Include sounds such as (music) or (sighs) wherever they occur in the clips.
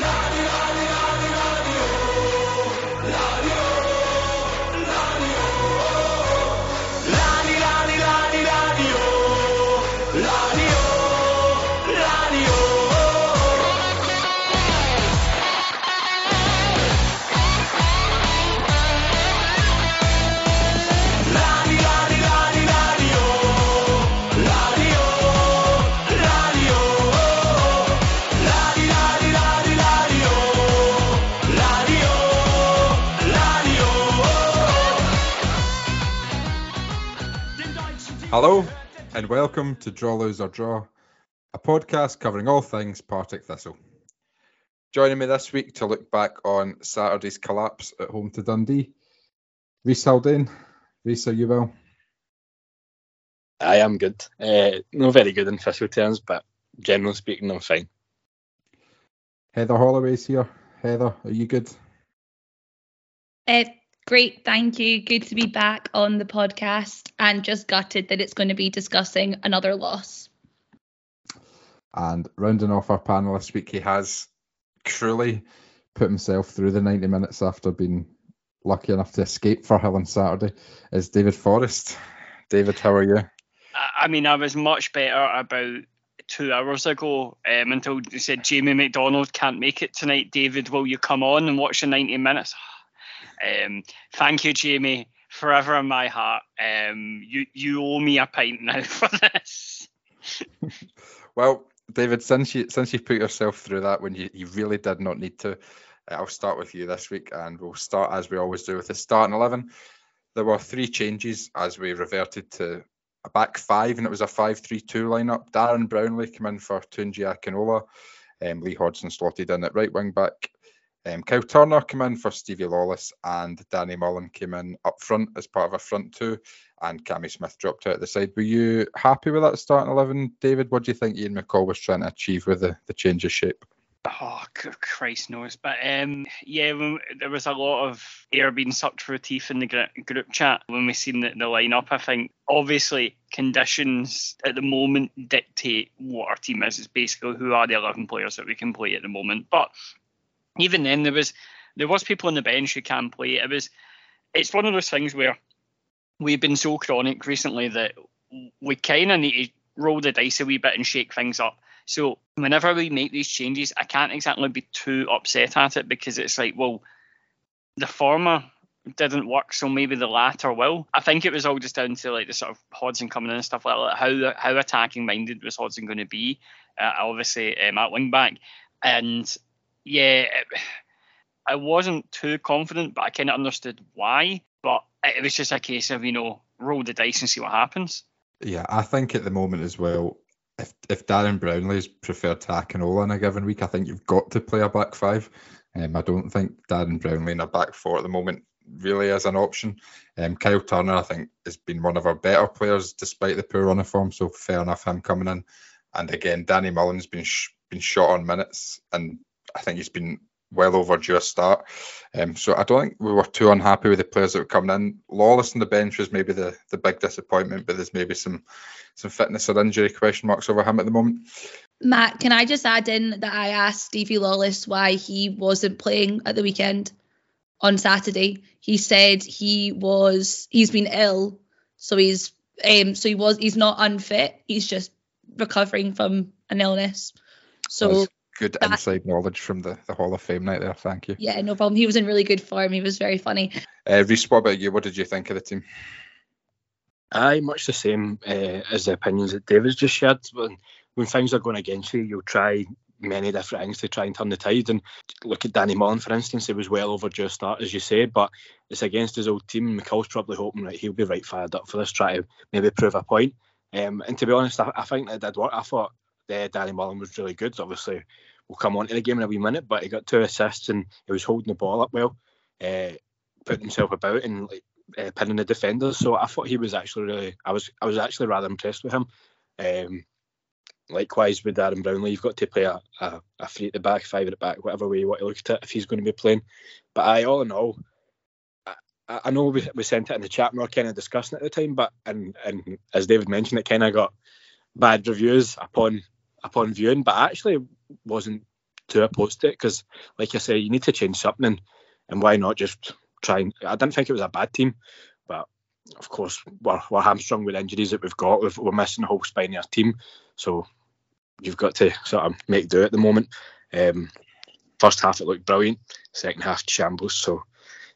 La, la, la. Hello, and welcome to Draw, Lose or Draw, a podcast covering all things Partick Thistle. Joining me this week to look back on Saturday's collapse at home to Dundee, Rhys Haldane. Rhys, are you well? I am good. Uh, not very good in Thistle terms, but generally speaking, I'm fine. Heather Holloway's here. Heather, are you good? Uh, Great, thank you. Good to be back on the podcast and just gutted that it's going to be discussing another loss. And rounding off our panel this week, he has truly put himself through the 90 minutes after being lucky enough to escape Firhill on Saturday, is David Forrest. David, how are you? I mean, I was much better about two hours ago um, until they said Jamie McDonald can't make it tonight. David, will you come on and watch the 90 minutes? Um, thank you, Jamie. Forever in my heart. Um, you you owe me a pint now (laughs) for this. (laughs) well, David, since you since you put yourself through that when you, you really did not need to, uh, I'll start with you this week, and we'll start as we always do with the starting eleven. There were three changes as we reverted to a back five, and it was a five-three-two lineup. Darren Brownlie came in for Tunji Akinola. Um, Lee Hodson slotted in at right wing back. Um, Kyle Turner came in for Stevie Lawless, and Danny Mullen came in up front as part of a front two, and Cammy Smith dropped out the side. Were you happy with that starting eleven, David? What do you think Ian McCall was trying to achieve with the, the change of shape? Oh, Christ knows. But um, yeah, there was a lot of air being sucked through teeth in the group chat when we seen the, the lineup. I think obviously conditions at the moment dictate what our team is. It's basically who are the 11 players that we can play at the moment. But even then there was there was people on the bench who can play. It was it's one of those things where we've been so chronic recently that we kind of need to roll the dice a wee bit and shake things up. So whenever we make these changes, I can't exactly be too upset at it because it's like, well, the former didn't work, so maybe the latter will. I think it was all just down to like the sort of Hodson coming in and stuff like that. How how attacking minded was Hodson going to be? Uh, obviously um, at wing back, and yeah, I wasn't too confident, but I kind of understood why. But it was just a case of you know roll the dice and see what happens. Yeah, I think at the moment as well, if if Darren Brownlie is preferred to Akinola in a given week, I think you've got to play a back five. Um, I don't think Darren Brownlie in a back four at the moment really is an option. Um, Kyle Turner, I think, has been one of our better players despite the poor run of form. So fair enough him coming in. And again, Danny Mullen's been sh- been shot on minutes and I think he's been well overdue a start. Um, so I don't think we were too unhappy with the players that were coming in. Lawless on the bench was maybe the, the big disappointment, but there's maybe some some fitness or injury question marks over him at the moment. Matt, can I just add in that I asked Stevie Lawless why he wasn't playing at the weekend on Saturday. He said he was he's been ill, so he's um so he was he's not unfit. He's just recovering from an illness. So good that, inside knowledge from the, the Hall of Fame night there. Thank you. Yeah, no problem. He was in really good form. He was very funny. Uh, Rhys, what about you? What did you think of the team? Aye, much the same uh, as the opinions that David's just shared. When when things are going against you, you'll try many different things to try and turn the tide. And look at Danny Mullen, for instance, it was well overdue start, as you say, but it's against his old team. McCall's probably hoping that he'll be right fired up for this, try to maybe prove a point. Um, and to be honest, I, I think that did work. I thought uh, Danny Mullen was really good. Obviously, we'll come on to the game in a wee minute, but he got two assists and he was holding the ball up well, uh, putting himself about and like uh, pinning the defenders. So I thought he was actually really, I was, I was actually rather impressed with him. Um, likewise with Darren Brownlie, you've got to play a, a, a three at the back, five at the back, whatever way you want to look at it, if he's going to be playing. But I, all in all, I, know we, we sent it in the chat, and we were kind of discussing it at the time, but and and as David mentioned, it kind of got bad reviews upon upon viewing, but actually wasn't too opposed to it because, like I say, you need to change something, and, why not just try and? I didn't think it was a bad team, but of course we're, we're hamstrung with injuries that we've got. we are missing the whole spine of our team, so you've got to sort of make do at the moment. Um, first half it looked brilliant, second half shambles. So,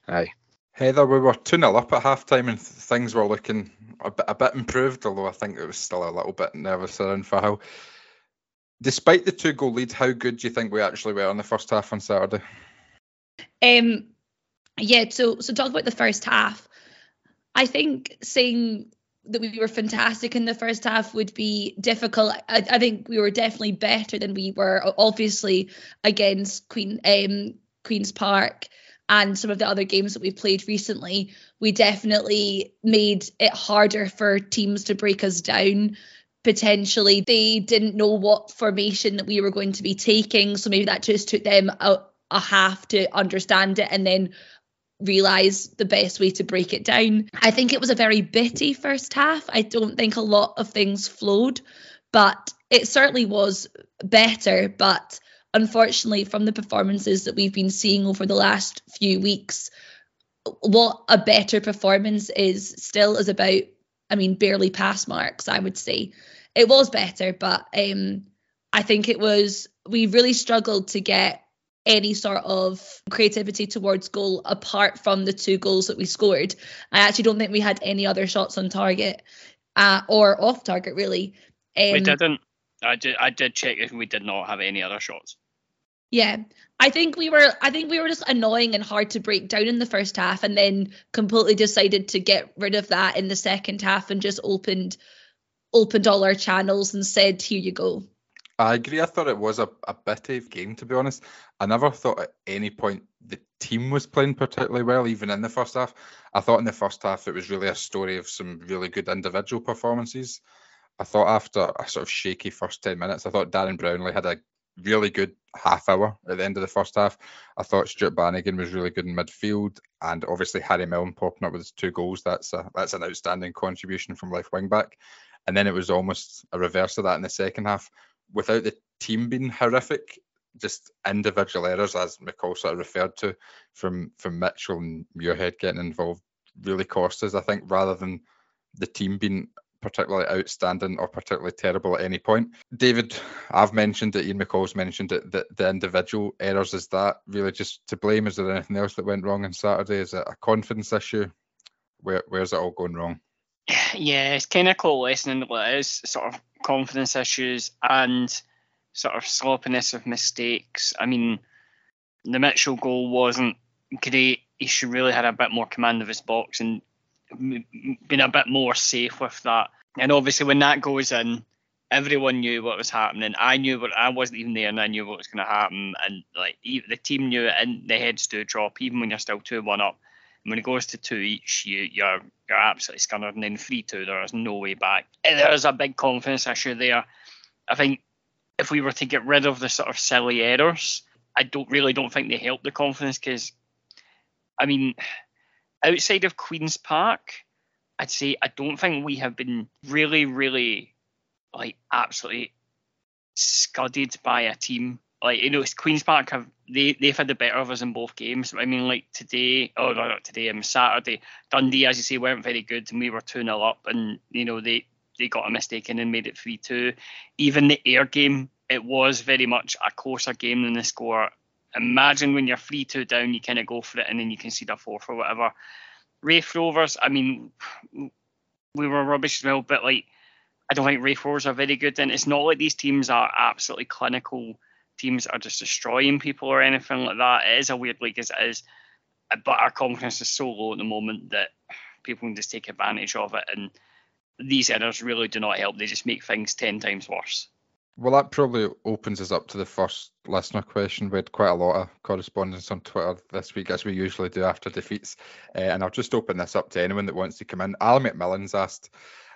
aye. Heather, we were 2 0 up at half time and things were looking a bit, a bit improved, although I think it was still a little bit nervous around for how. Despite the two goal lead, how good do you think we actually were in the first half on Saturday? Um, yeah, so so talk about the first half. I think saying that we were fantastic in the first half would be difficult. I, I think we were definitely better than we were, obviously, against Queen um, Queen's Park and some of the other games that we've played recently. We definitely made it harder for teams to break us down. Potentially, they didn't know what formation that we were going to be taking, so maybe that just took them a, a half to understand it, and then realize the best way to break it down. I think it was a very bitty first half. I don't think a lot of things flowed, but it certainly was better. But unfortunately, from the performances that we've been seeing over the last few weeks, what a better performance is still is about, I mean, barely pass marks, I would say. It was better, but um, I think it was, we really struggled to get any sort of creativity towards goal apart from the two goals that we scored. I actually don't think we had any other shots on target uh, or off target really. Um, we didn't. I did. I did check if we did not have any other shots. Yeah, I think we were. I think we were just annoying and hard to break down in the first half, and then completely decided to get rid of that in the second half and just opened opened all our channels and said, "Here you go." I agree. I thought it was a, bit of a bitty game, to be honest. I never thought at any point the team was playing particularly well, even in the first half. I thought in the first half it was really a story of some really good individual performances. I thought after a sort of shaky first 10 minutes, I thought Darren Brownlie had a really good half hour at the end of the first half. I thought Stuart Bannigan was really good in midfield, and obviously Harry Milne popping up with his two goals. That's a, that's an outstanding contribution from left wing back. And then it was almost a reverse of that in the second half without the team being horrific, just individual errors, as McCall sort of referred to, from from Mitchell and Muirhead getting involved, really cost us. I think rather than the team being particularly outstanding or particularly terrible at any point. David, I've mentioned it, Ian McCall's mentioned it, that the individual errors, is that really just to blame? Is there anything else that went wrong on Saturday? Is it a confidence issue? Where Where's it all going wrong? Yeah, it's kind of coalescing into what it is sort of confidence issues and sort of sloppiness of mistakes. I mean, the Mitchell goal wasn't great. He should really had a bit more command of his box and been a bit more safe with that. And obviously, when that goes in, everyone knew what was happening. I knew what I wasn't even there, and I knew what was going to happen. And like the team knew it, and the heads do drop, even when you're still two one up when it goes to two each, you you're you're absolutely scunnered, and then three two, there is no way back. There's a big confidence issue there. I think if we were to get rid of the sort of silly errors, I don't really don't think they help the confidence because, I mean, outside of Queens Park, I'd say I don't think we have been really, really, like absolutely scudded by a team like you know, Queens Park have they they've had the better of us in both games. I mean, like today, oh no, not today, um, Saturday, Dundee, as you say, weren't very good, and we were two 0 up, and you know they they got a mistake and and made it three two. Even the air game, it was very much a closer game than the score. Imagine when you're three two down, you kind of go for it, and then you see the fourth or whatever. Raith Rovers, I mean, we were rubbish as well, but like. I don't think Raith Rovers are very good, and it's not like these teams are absolutely clinical teams are just destroying people or anything like that. It is a weird league as it is, but our confidence is so low at the moment that people can just take advantage of it. And these errors really do not help. They just make things 10 times worse. Well, that probably opens us up to the first listener question. We had quite a lot of correspondence on Twitter this week, as we usually do after defeats. Uh, and I'll just open this up to anyone that wants to come in. Al McMillan's asked,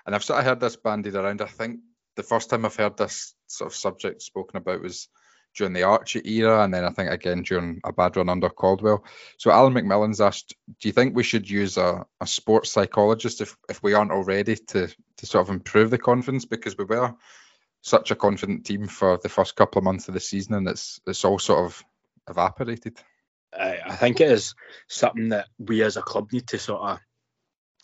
and I've sort of heard this bandied around. I think the first time I've heard this sort of subject spoken about was during the Archie era, and then I think again during a bad run under Caldwell. So Alan McMillan's asked, do you think we should use a, a sports psychologist if, if we aren't already to to sort of improve the confidence? Because we were such a confident team for the first couple of months of the season, and it's it's all sort of evaporated. I, think it is something that we as a club need to sort of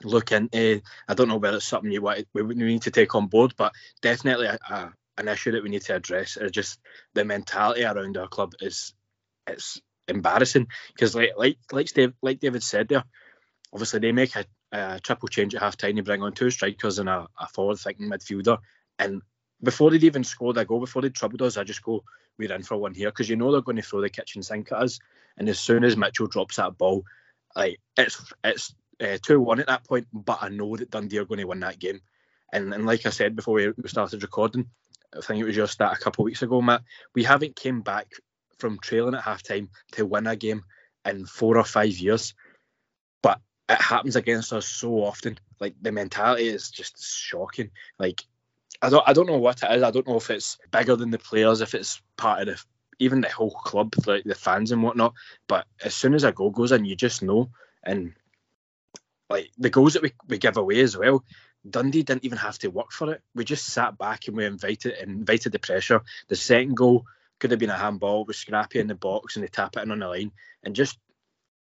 look into. I don't know whether it's something you want we need to take on board, but definitely a, an issue that we need to address just the mentality around our club is it's embarrassing because like like like Dave, like David said there, obviously they make a, a triple change at half time. They bring on two strikers and a, a forward thinking midfielder, and before they'd even scored a goal, before they troubled us, I just go, we're in for one here because you know they're going to throw the kitchen sink at us. And as soon as Mitchell drops that ball, like it's it's uh, two uh, one at that point, but I know that Dundee are going to win that game. And and like I said before we started recording, I think it was your stat a couple of weeks ago, Matt. We haven't came back from trailing at halftime to win a game in four or five years, but it happens against us so often. Like the mentality is just shocking. Like I don't I don't know what it is. I don't know if it's bigger than the players, if it's part of the even the whole club, like the fans and whatnot. But as soon as a goal goes in, you just know. And like the goals that we, we give away as well, Dundee didn't even have to work for it. We just sat back and we invited invited the pressure. The second goal could have been a handball with Scrappy in the box and they tap it in on the line and just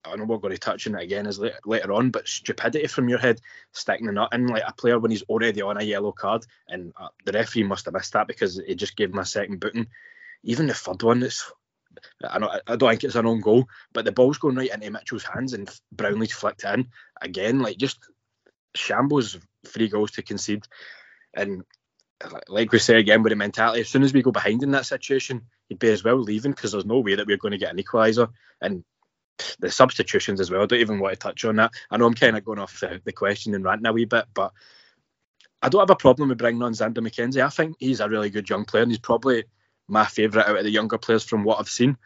I don't know we're going to touch on it again as later, on, but stupidity from your head, sticking the nut in like a player when he's already on a yellow card, and uh, the referee must have missed that because it just gave him a second booting. Even the third one, it's I, know, I don't think it's an own goal, but the ball's going right into Mitchell's hands and Brownlie's flicked in again, like just shambles three goals to concede, and like we say again with the mentality, as soon as we go behind in that situation, you'd be as well leaving because there's no way that we're going to get an equaliser. And the substitutions as well. I don't even want to touch on that. I know I'm kind of going off the, the question and ranting a wee bit, but I don't have a problem with bringing on Xander McKenzie. I think he's a really good young player, and he's probably my favourite out of the younger players from what I've seen.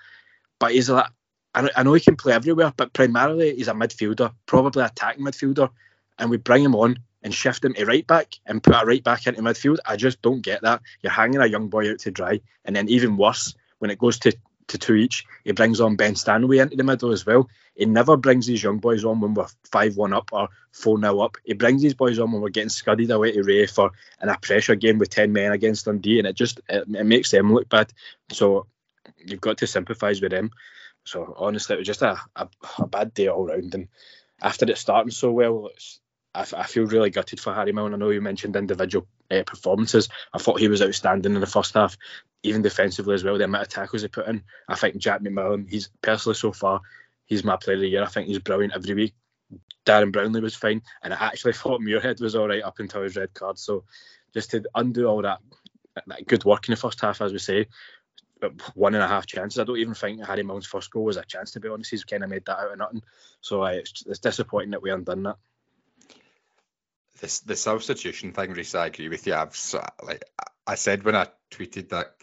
But he's a, I know he can play everywhere, but primarily he's a midfielder, probably attacking midfielder, and we bring him on and shift him to right back and put a right back into midfield. I just don't get that. You're hanging a young boy out to dry, and then even worse when it goes to to two each. He brings on Ben Stanway into the middle as well. He never brings these young boys on when we're 5 1 up or 4 0 up. He brings these boys on when we're getting scudded away to Ray for in a pressure game with 10 men against Dundee, and it just it, it makes them look bad. So you've got to sympathise with them. So honestly, it was just a, a, a bad day all round. And after it starting so well, I, I, feel really gutted for Harry Milne. I know you mentioned individual uh, performances. I thought he was outstanding in the first half, even defensively as well. The amount of tackles he put in. I think Jack McMillan, he's personally so far, he's my player of the year. I think he's brilliant every week. Darren Brownlie was fine, and I actually (laughs) thought Muirhead was all right up until his red card. So just to undo all that, that good work in the first half, as we say, one and a half chances. I don't even think Harry Milne's first goal was a chance, to be honest. He's kind of made that out of nothing. So uh, it's, it's disappointing that we undone that this the substitution thing, Rhys, I agree with you. I've like I said when I tweeted that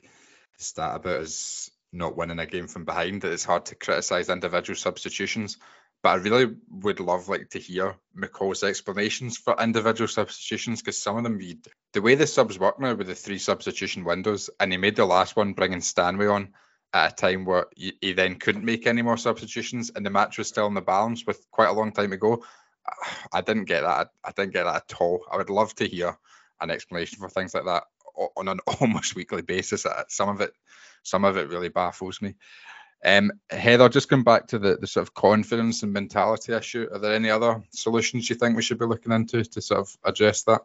stat about us not winning a game from behind that it's hard to criticise individual substitutions. But I really would love like to hear McCall's explanations for individual substitutions because some of them read the way the subs work now with the three substitution windows, and he made the last one bringing Stanway on at a time where he then couldn't make any more substitutions, and the match was still in the balance with quite a long time to go. I didn't get that. I didn't get that at all. I would love to hear an explanation for things like that on an (laughs) almost weekly basis. Uh, some of it, some of it really baffles me. Um, Heather, just come back to the, the sort of confidence and mentality issue. Are there any other solutions you think we should be looking into to sort of address that?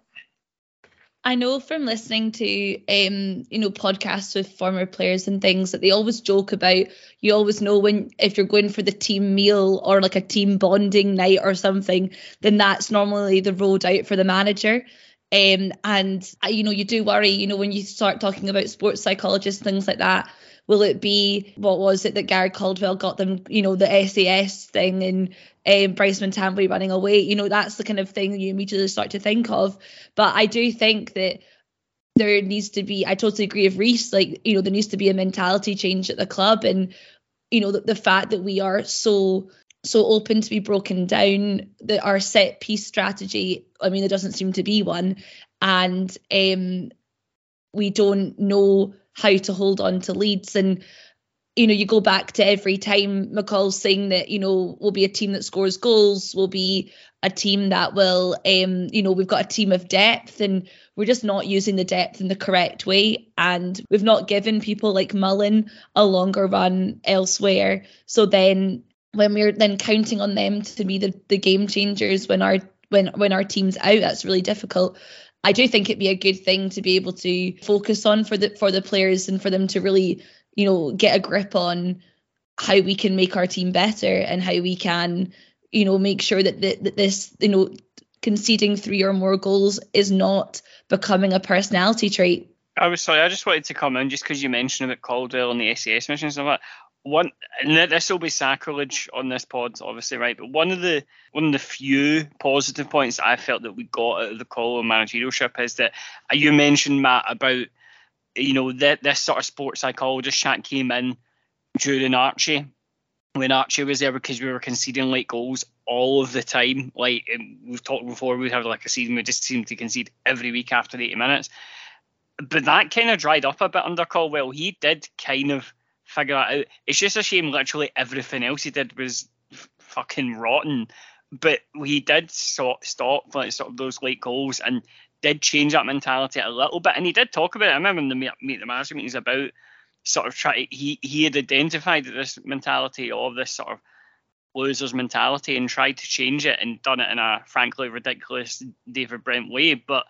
I know from listening to um, you know podcasts with former players and things that they always joke about you always know when if you're going for the team meal or like a team bonding night or something then that's normally the road out for the manager. Um, and you know you do worry you know when you start talking about sports psychologists things like that will it be what was it that Gary Caldwell got them you know the SAS thing and um, Bryce Montanbury running away. You know, that's the kind of thing you immediately start to think of. But I do think that there needs to be, I totally agree with Rhys, like, you know, there needs to be a mentality change at the club. And, you know, the, the fact that we are so so open to be broken down that our set piece strategy i mean there doesn't seem to be one and um we don't know how to hold on to leads and you know, you go back to every time McCall's saying that, you know, we'll be a team that scores goals, we'll be a team that will, um, you know, we've got a team of depth and we're just not using the depth in the correct way. And we've not given people like Mullen a longer run elsewhere. So then when we're then counting on them to be the, the game changers when our when when our team's out, that's really difficult. I do think it'd be a good thing to be able to focus on for the for the players and for them to really, you know, get a grip on how we can make our team better and how we can, you know, make sure that, the, that this, you know, conceding three or more goals is not becoming a personality trait. I was sorry, I just wanted to come in just because you mentioned about Caldwell and the SAS mission and stuff like that one this will be sacrilege on this pod obviously right but one of the one of the few positive points i felt that we got out of the call on managerialship is that uh, you mentioned matt about you know that this sort of sports psychologist chat came in during archie when archie was there because we were conceding late goals all of the time like we've talked before we'd have like a season we just seemed to concede every week after 80 minutes. But that kind of dried up a bit under caldwell. He did kind of figure out. It's just a shame. Literally everything else he did was f- fucking rotten. But he did stop, stop like sort of those late goals and did change that mentality a little bit. And he did talk about it. I remember in the meet, the manager meetings about sort of try. He he had identified this mentality of this sort of losers mentality and tried to change it and done it in a frankly ridiculous David Brent way. But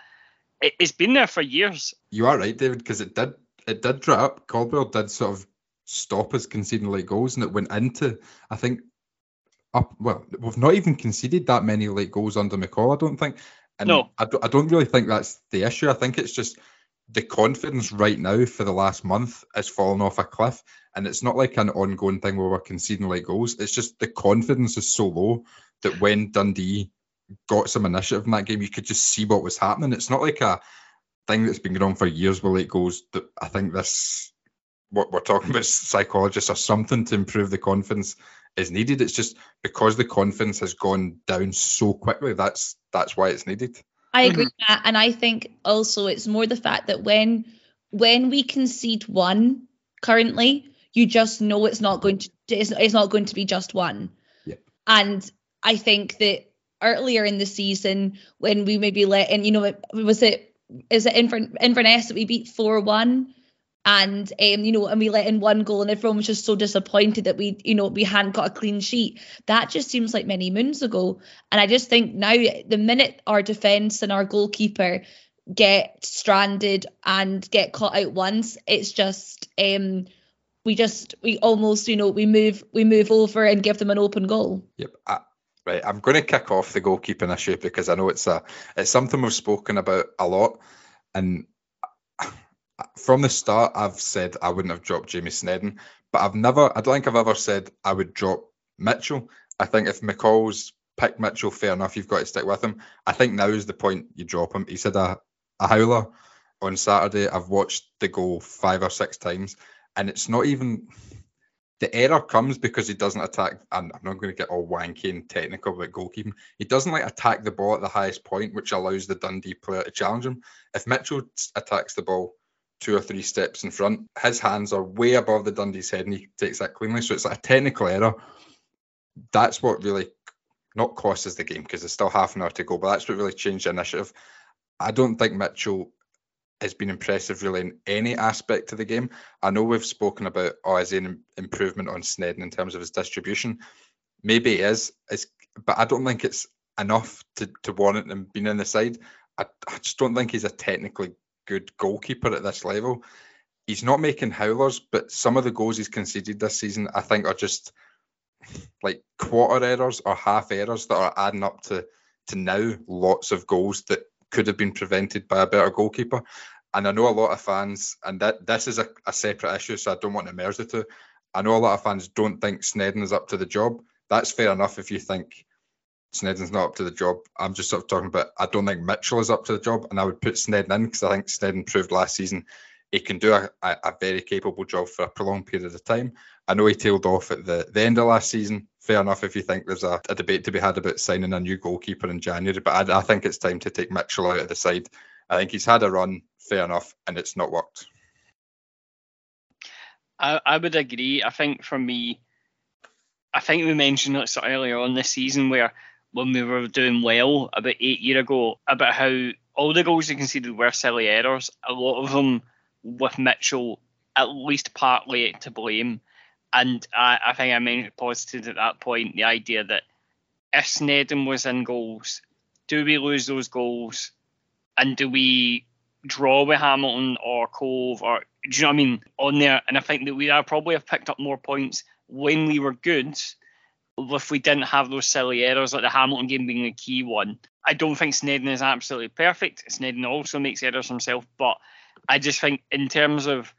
it, has been there for years. You are right, David, because it did it did drop. Caldwell did sort of stop us conceding late goals, and it went into I think up. Well, we've not even conceded that many late goals under McCall. I don't think. And no, I don't, I don't really think that's the issue. I think it's just the confidence right now for the last month has fallen off a cliff, and it's not like an ongoing thing where we're conceding late goals. It's just the confidence is so low that when Dundee got some initiative in that game, you could just see what was happening. It's not like a thing that's been going on for years with late goals. That I think this what we're talking about psychologists or something to improve the confidence is needed. It's just because the confidence has gone down so quickly. That's that's why it's needed. I agree, mm-hmm. Matt, and I think also it's more the fact that when when we concede one currently, you just know it's not going to it's, it's not going to be just one. Yeah. And I think that earlier in the season when we maybe let in, you know, was it is it Inverness that we beat four one? And um, you know, and we let in one goal, and everyone was just so disappointed that we, you know, we hadn't got a clean sheet. That just seems like many moons ago, and I just think now the minute our defence and our goalkeeper get stranded and get caught out once, it's just um, we just we almost you know we move we move over and give them an open goal. Yep. I, right, I'm going to kick off the goalkeeping issue because I know it's a it's something we've spoken about a lot, and from the start, I've said I wouldn't have dropped Jamie Sneddon, but I've never, I don't think I've ever said I would drop Mitchell. I think if McCall's picked Mitchell, fair enough, you've got to stick with him. I think now is the point you drop him. He said a, a howler on Saturday. I've watched the goal five or six times, and it's not even the error comes because he doesn't attack. And I'm not going to get all wanky and technical about goalkeeping. He doesn't like attack the ball at the highest point, which allows the Dundee player to challenge him. If Mitchell attacks the ball two or three steps in front. His hands are way above the Dundee's head and he takes that cleanly. So it's like a technical error. That's what really not costs the game because there's still half an hour to go, but that's what really changed the initiative. I don't think Mitchell has been impressive really in any aspect of the game. I know we've spoken about oh, is an improvement on Sneddon in terms of his distribution. Maybe he is, it's, but I don't think it's enough to, to warrant him being in the side. I, I just don't think he's a technically good goalkeeper at this level. He's not making howlers, but some of the goals he's conceded this season, I think, are just like quarter errors or half errors that are adding up to to now lots of goals that could have been prevented by a better goalkeeper. And I know a lot of fans, and that this is a, a separate issue, so I don't want to merge the two. I know a lot of fans don't think Sneddon is up to the job. That's fair enough if you think Sneddon's not up to the job. I'm just sort of talking about I don't think Mitchell is up to the job, and I would put Sneddon in because I think Sneddon proved last season he can do a, a, a, very capable job for a prolonged period of time. I know he tailed off at the, the end of last season. Fair enough if you think there's a, a debate to be had about signing a new goalkeeper in January, but I, I think it's time to take Mitchell out of the side. I think he's had a run, fair enough, and it's not worked. I, I would agree. I think for me, I think we mentioned it earlier on this season where when we were doing well about eight year ago about how all the goals we conceded were silly errors. A lot of them with Mitchell at least partly to blame. And I, I think I mentioned posited at that point the idea that if Sneddon was in goals, do we lose those goals? And do we draw with Hamilton or Cove or do you know what I mean on there? And I think that we are probably have picked up more points when we were good if we didn't have those silly errors like the Hamilton game being a key one. I don't think Sneddon is absolutely perfect. Sneddon also makes errors himself, but I just think in terms of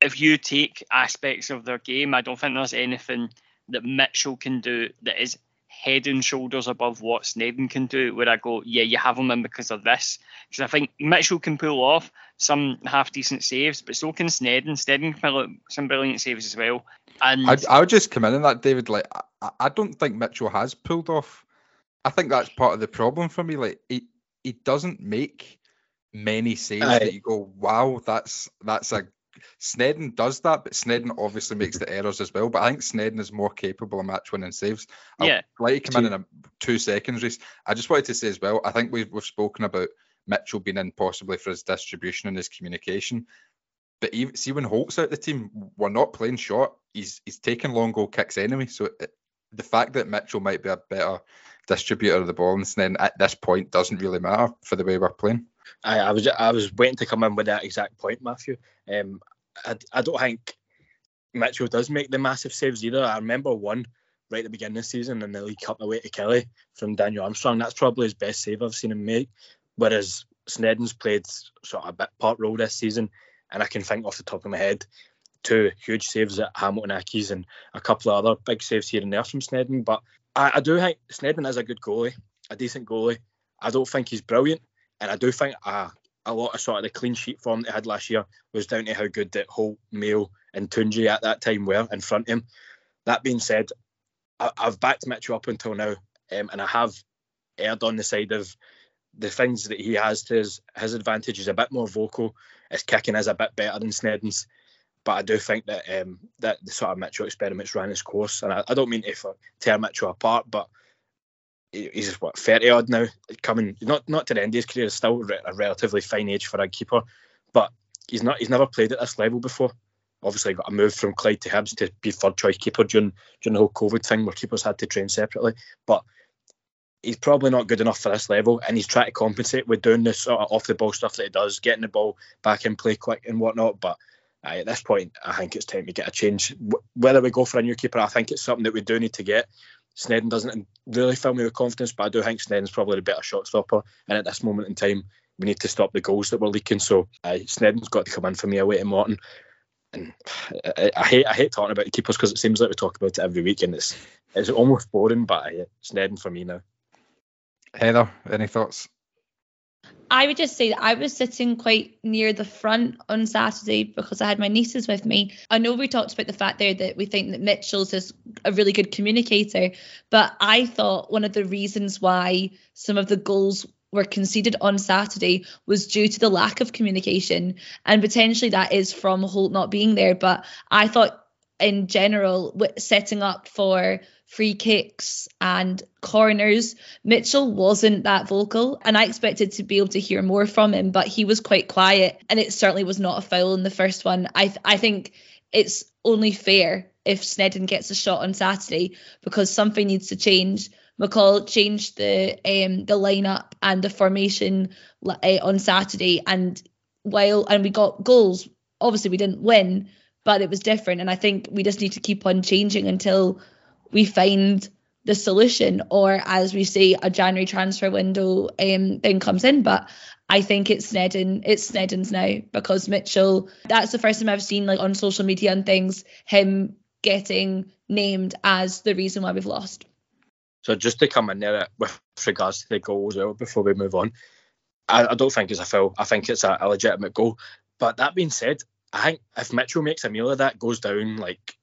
if you take aspects of their game, I don't think there's anything that Mitchell can do that is head and shoulders above what Sneddon can do. Where I go, yeah, you have him in because of this. Because I think Mitchell can pull off some half decent saves, but so can Sneddon. Sneddon can pull out some brilliant saves as well. And I, I would just come in on that, David. Like, I, I don't think Mitchell has pulled off. I think that's part of the problem for me. Like, he he doesn't make many saves Aye. that you go, wow, that's that's a Sneddon does that, but Sneddon obviously makes the errors as well. But I think Sneddon is more capable of match winning saves. Yeah. I'd like to come in in a, two seconds, Rhys. I just wanted to say as well, I think we've, we've spoken about Mitchell being in possibly for his distribution and his communication. But even, see, when Holt's out the team, we're not playing short. He's he's taking long goal kicks anyway. So it, the fact that Mitchell might be a better distributor of the ball and then at this point doesn't really matter for the way we're playing. I, I was I was waiting to come in with that exact point, Matthew. Um, I, I don't think Mitchell does make the massive saves either. I remember one right at the beginning of the season in the League Cup away to Kelty from Daniel Armstrong. That's probably his best save I've seen him make. Whereas Sneddon's played sort of a bit part role this season, and I can think off the top of my head two huge saves at Hamilton Accies and a couple of other big saves here and there from Sneddon. But I, I do think Sneddon is a good goalie, a decent goalie. I don't think he's brilliant, and I do think a, a lot of sort of the clean sheet form they had last year was down to how good that Holt, Mayo, and Tunji at that time were in front of him. That being said, I, have backed Mitchell up until now, um, and I have erred on the side of the things that he has to his, his advantage. He's a bit more vocal. His kicking is a bit better than Sneddon's. But I do think that um, that the sort of Mitchell experiments ran its course, and I, I don't mean to tear Mitchell apart, but he's what 30 odd now, coming not not to the end of his career, still a relatively fine age for a keeper, but he's not he's never played at this level before. Obviously, got a move from Clyde to Hibs to be third choice keeper during during the whole COVID thing where keepers had to train separately, but he's probably not good enough for this level, and he's trying to compensate with doing this sort of off the ball stuff that he does, getting the ball back in play quick and whatnot. But uh, at this point, I think it's time to get a change. Whether we go for a new keeper, I think it's something that we do need to get. Sneddon doesn't really fill me with confidence, but I do think Sneddon's probably the better shot stopper. And at this moment in time, we need to stop the goals that we're leaking. So uh, Sneddon's got to come in for me away to Morton. And I, I, hate I hate talking about the keepers because it seems like we talk about it every week and it's it's almost boring. But uh, Sneddon for me now. Heather, any thoughts? I would just say that I was sitting quite near the front on Saturday because I had my nieces with me. I know we talked about the fact there that we think that Mitchell's is a really good communicator, but I thought one of the reasons why some of the goals were conceded on Saturday was due to the lack of communication. And potentially that is from Holt not being there. But I thought in general, setting up for free kicks and corners. Mitchell wasn't that vocal, and I expected to be able to hear more from him, but he was quite quiet, and it certainly was not a foul in the first one. I th- I think it's only fair if Sneddon gets a shot on Saturday because something needs to change. McCall changed the um the lineup and the formation uh, on Saturday, and while and we got goals. Obviously, we didn't win, but it was different, and I think we just need to keep on changing until we find the solution or as we say a January transfer window um, then comes in. But I think it's Sneddon it's Sneddon's now because Mitchell that's the first time I've seen like on social media and things him getting named as the reason why we've lost. So just to come in there with regards to the goal as well before we move on I, I don't think it's a foul. I think it's a, a legitimate goal. But that being said I think if Mitchell makes a meal of that goes down like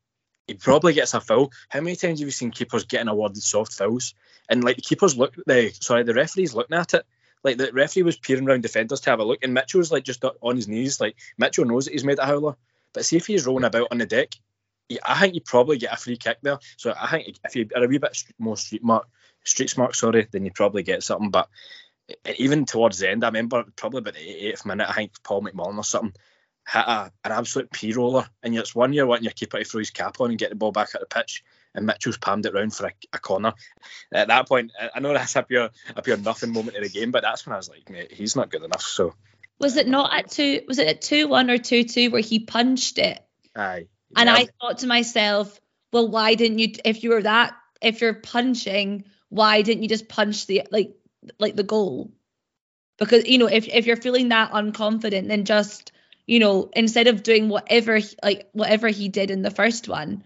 he probably gets a foul. How many times have you seen keepers getting awarded soft fouls? And like the keepers look, the sorry, the referee's looking at it. Like the referee was peering around defenders to have a look, and Mitchell's like just on his knees. Like Mitchell knows that he's made a howler, But see if he's rolling about on the deck, he, I think you probably get a free kick there. So I think if you are a wee bit more street mark, street smart, sorry, then you probably get something. But even towards the end, I remember probably about the 88th minute, I think Paul McMullan or something hit a, an absolute P roller, and it's one year wanting your keeper to throw his cap on and get the ball back at the pitch, and Mitchell's palmed it round for a, a, corner. At that point, I know that's a pure a pure nothing moment of the game, but that's when I was like, mate, he's not good enough. So was it not at two? Was it at two one or two two where he punched it? Aye. And I thought to myself, well, why didn't you? If you were that, if you're punching, why didn't you just punch the like like the goal? Because you know, if if you're feeling that unconfident, then just you know, instead of doing whatever like whatever he did in the first one.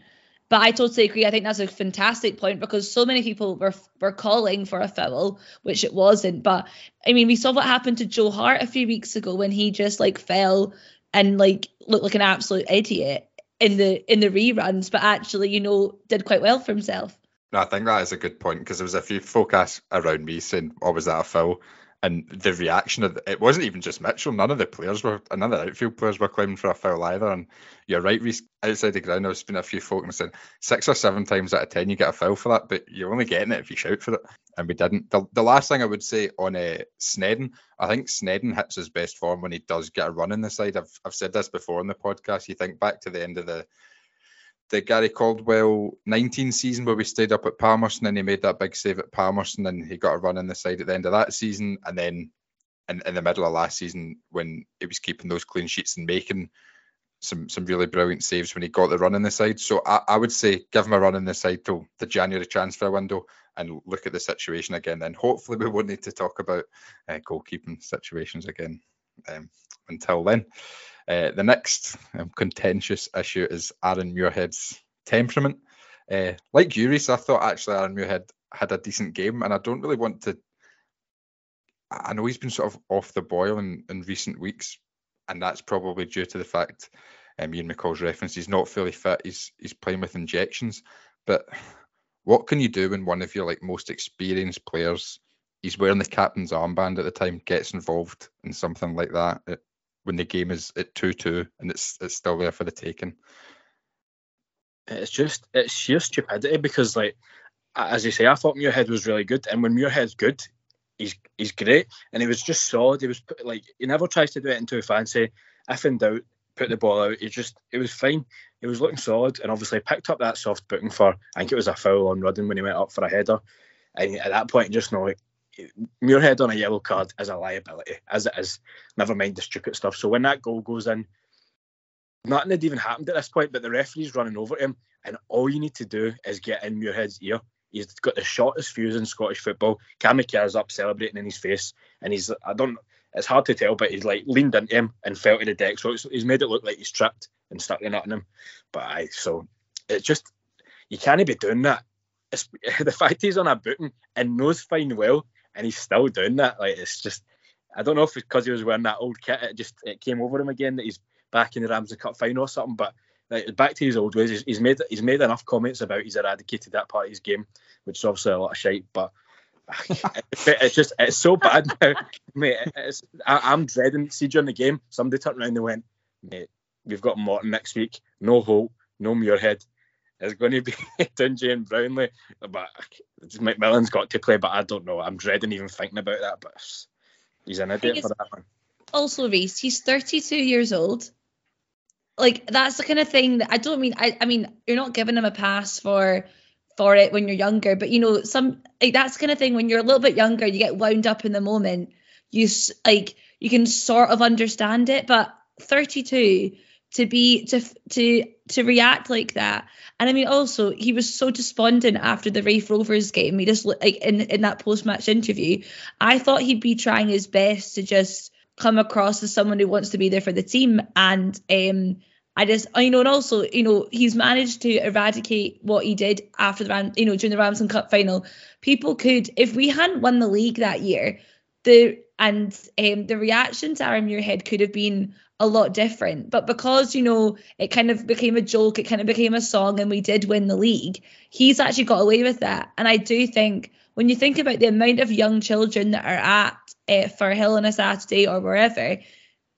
But I totally agree. I think that's a fantastic point because so many people were were calling for a foul, which it wasn't. But I mean, we saw what happened to Joe Hart a few weeks ago when he just like fell and like looked like an absolute idiot in the in the reruns, but actually, you know, did quite well for himself. No, I think that is a good point because there was a few folk around me saying, "Oh, was that a foul?" And the reaction of it wasn't even just Mitchell. None of the players were, none of the outfield players were claiming for a foul either. And you're right. Outside the ground, there's been a few folk and said six or seven times out of ten you get a foul for that, but you're only getting it if you shout for it, and we didn't. The, the last thing I would say on uh, Sneddon, I think Sneddon hits his best form when he does get a run in the side. I've I've said this before on the podcast. You think back to the end of the the Gary Caldwell 19 season where we stayed up at Palmerston and he made that big save at Palmerston and he got a run in the side at the end of that season. And then in, in the middle of last season when he was keeping those clean sheets and making some some really brilliant saves when he got the run in the side. So I, I would say give him a run in the side till the January transfer window and look at the situation again. Then hopefully we won't need to talk about uh, goalkeeping situations again um, until then. Uh, the next um, contentious issue is Aaron Muirhead's temperament. Uh, like Rhys, I thought actually Aaron Muirhead had a decent game, and I don't really want to. I know he's been sort of off the boil in, in recent weeks, and that's probably due to the fact um, Ian McCall's reference he's not fully fit. He's he's playing with injections, but what can you do when one of your like most experienced players, he's wearing the captain's armband at the time, gets involved in something like that? It, when the game is at two two and it's it's still there for the taking. It's just it's sheer stupidity because like as you say, I thought Muirhead was really good, and when Muirhead's good, he's he's great, and he was just solid. He was like he never tries to do it into a fancy. If in doubt, put the ball out. He just it was fine. He was looking solid, and obviously picked up that soft booking for I think it was a foul on Rudden when he went up for a header, and at that point, just know like Muirhead on a yellow card is a liability, as it is. Never mind the stupid stuff. So when that goal goes in, nothing had even happened at this point, but the referee's running over him, and all you need to do is get in Muirhead's ear. He's got the shortest fuse in Scottish football. Cammy Kerr's up celebrating in his face, and he's I don't. It's hard to tell, but he's like leaned into him and fell to the deck, so he's made it look like he's tripped and stuck the nut in him. But I so it's just you can't be doing that. It's, (laughs) the fact he's on a booking and knows fine well and he's still doing that. Like it's just, I don't know if it's because he was wearing that old kit, it just it came over him again that he's back in the Ramsden Cup final or something. But like, back to his old ways. He's, he's, made he's made enough comments about he's eradicated that part of his game, which is obviously a lot of shite. But (laughs) it's just it's so bad (laughs) now, mate. It's, I, am dreading see during the game. Somebody turned around and went, mate, we've got Morton next week. No hope. no Muirhead is going to be (laughs) Tunji and Brownlie. But McMillan's got to play, but I don't know. I'm dreading even thinking about that. But he's an idiot for that one. Also, Rhys, he's 32 years old. Like that's the kind of thing that I don't mean. I, I mean, you're not giving him a pass for for it when you're younger, but you know, some like that's kind of thing when you're a little bit younger, you get wound up in the moment. You like you can sort of understand it, but 32 to be to to to react like that. And I mean, also he was so despondent after the Raith Rovers game. He just like in in that post match interview, I thought he'd be trying his best to just come across as someone who wants to be there for the team. And um, I just you know, and also you know, he's managed to eradicate what he did after the Ram, you know, during the Ramsden Cup final. People could, if we hadn't won the league that year, the and um, the reaction to Aaron Muirhead could have been a lot different. But because, you know, it kind of became a joke, it kind of became a song, and we did win the league, he's actually got away with that. And I do think when you think about the amount of young children that are at uh, Firhill on a Saturday or wherever,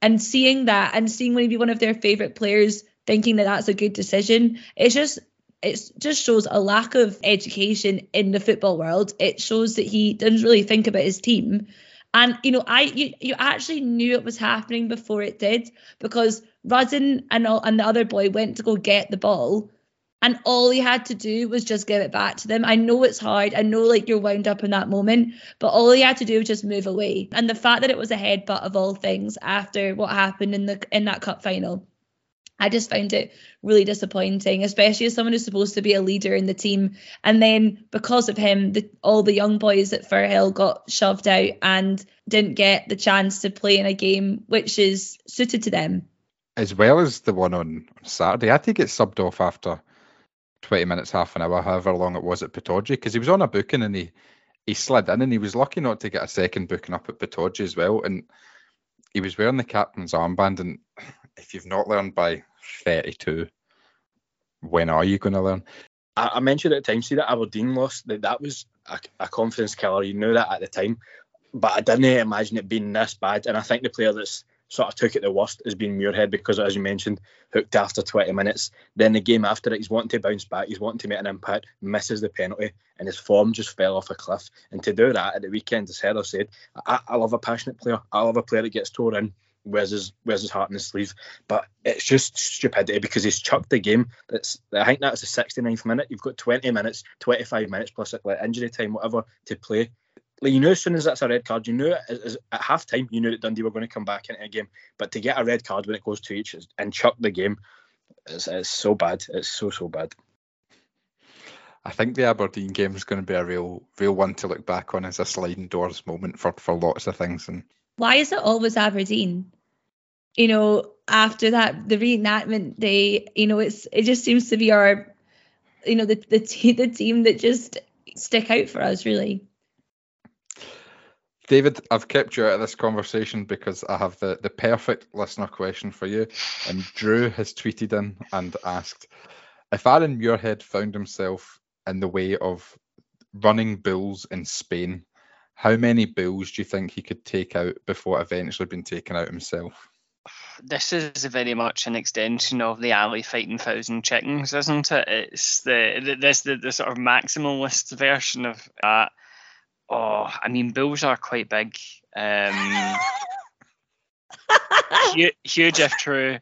and seeing that and seeing maybe one of their favourite players thinking that that's a good decision. It's just it just shows a lack of education in the football world. It shows that he doesn't really think about his team. And you know, I you, you actually knew it was happening before it did because Rudden and all, and the other boy went to go get the ball, and all he had to do was just give it back to them. I know it's hard. I know like you're wound up in that moment, but all he had to do was just move away. And the fact that it was a headbutt of all things after what happened in the in that cup final I just found it really disappointing, especially as someone who's supposed to be a leader in the team. And then because of him, the, all the young boys at Firhill got shoved out and didn't get the chance to play in a game which is suited to them. As well as the one on Saturday, I think get subbed off after 20 minutes, half an hour, however long it was at Pittodrie, because he was on a booking and he, he slid in and he was lucky not to get a second booking up at Pittodrie as well. And he was wearing the captain's armband. And if you've not learned by 32. When are you going to learn? I, I, mentioned at the time, see that Aberdeen lost, that that was a, a confidence killer. You knew that at the time, but I didn't imagine it being this bad. And I think the player that's sort of took it the worst has been Muirhead because, as you mentioned, hooked after 20 minutes. Then the game after it, he's wanting to bounce back, he's wanting to make an impact, misses the penalty, and his form just fell off a cliff. And to do that at the weekend, as Heather said, I, I love a passionate player. I love a player that gets tore in wears his wears his heart in his sleeve. But it's just stupidity because he's chucked the game. That's I think that's the 69th minute. You've got 20 minutes, 25 minutes plus like injury time, whatever, to play. Like you know, as soon as that's a red card, you knew it, at half time, you knew that Dundee were going to come back into a game. But to get a red card when it goes to each and chuck the game, it's, it's so bad. It's so so bad. I think the Aberdeen game is going to be a real, real one to look back on as a sliding doors moment for, for lots of things. And why is it always Aberdeen? You know, after that, the reenactment day, you know, it's it just seems to be our, you know, the the, t- the team that just stick out for us, really. David, I've kept you out of this conversation because I have the, the perfect listener question for you. And Drew has tweeted in and asked if Aaron Muirhead found himself in the way of running bulls in Spain, how many bulls do you think he could take out before eventually being taken out himself? This is very much an extension of the alley fighting thousand chickens, isn't it? It's the, the this the, the sort of maximalist version of that. Oh, I mean, bulls are quite big. Um, (laughs) huge, huge if true.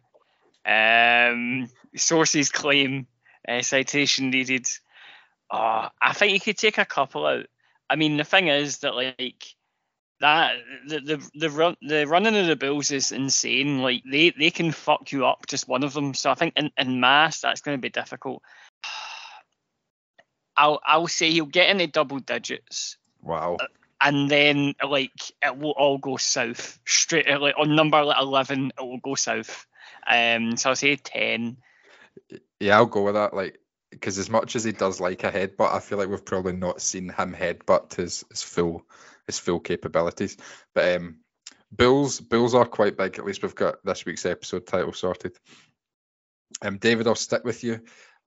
Um, sources claim uh, citation needed. Oh, I think you could take a couple out. I mean, the thing is that like that the the the run the running of the Bills is insane. Like they they can fuck you up just one of them. So I think in, in mass that's going to be difficult. (sighs) I'll I'll say he'll get into double digits. Wow. And then like it will all go south straight like on number like eleven it will go south. Um, so I'll say ten. Yeah, I'll go with that. Like because as much as he does like a headbutt, I feel like we've probably not seen him headbutt his, his full his full capabilities. But um, Bulls Bulls are quite big. At least we've got this week's episode title sorted. Um, David, I'll stick with you,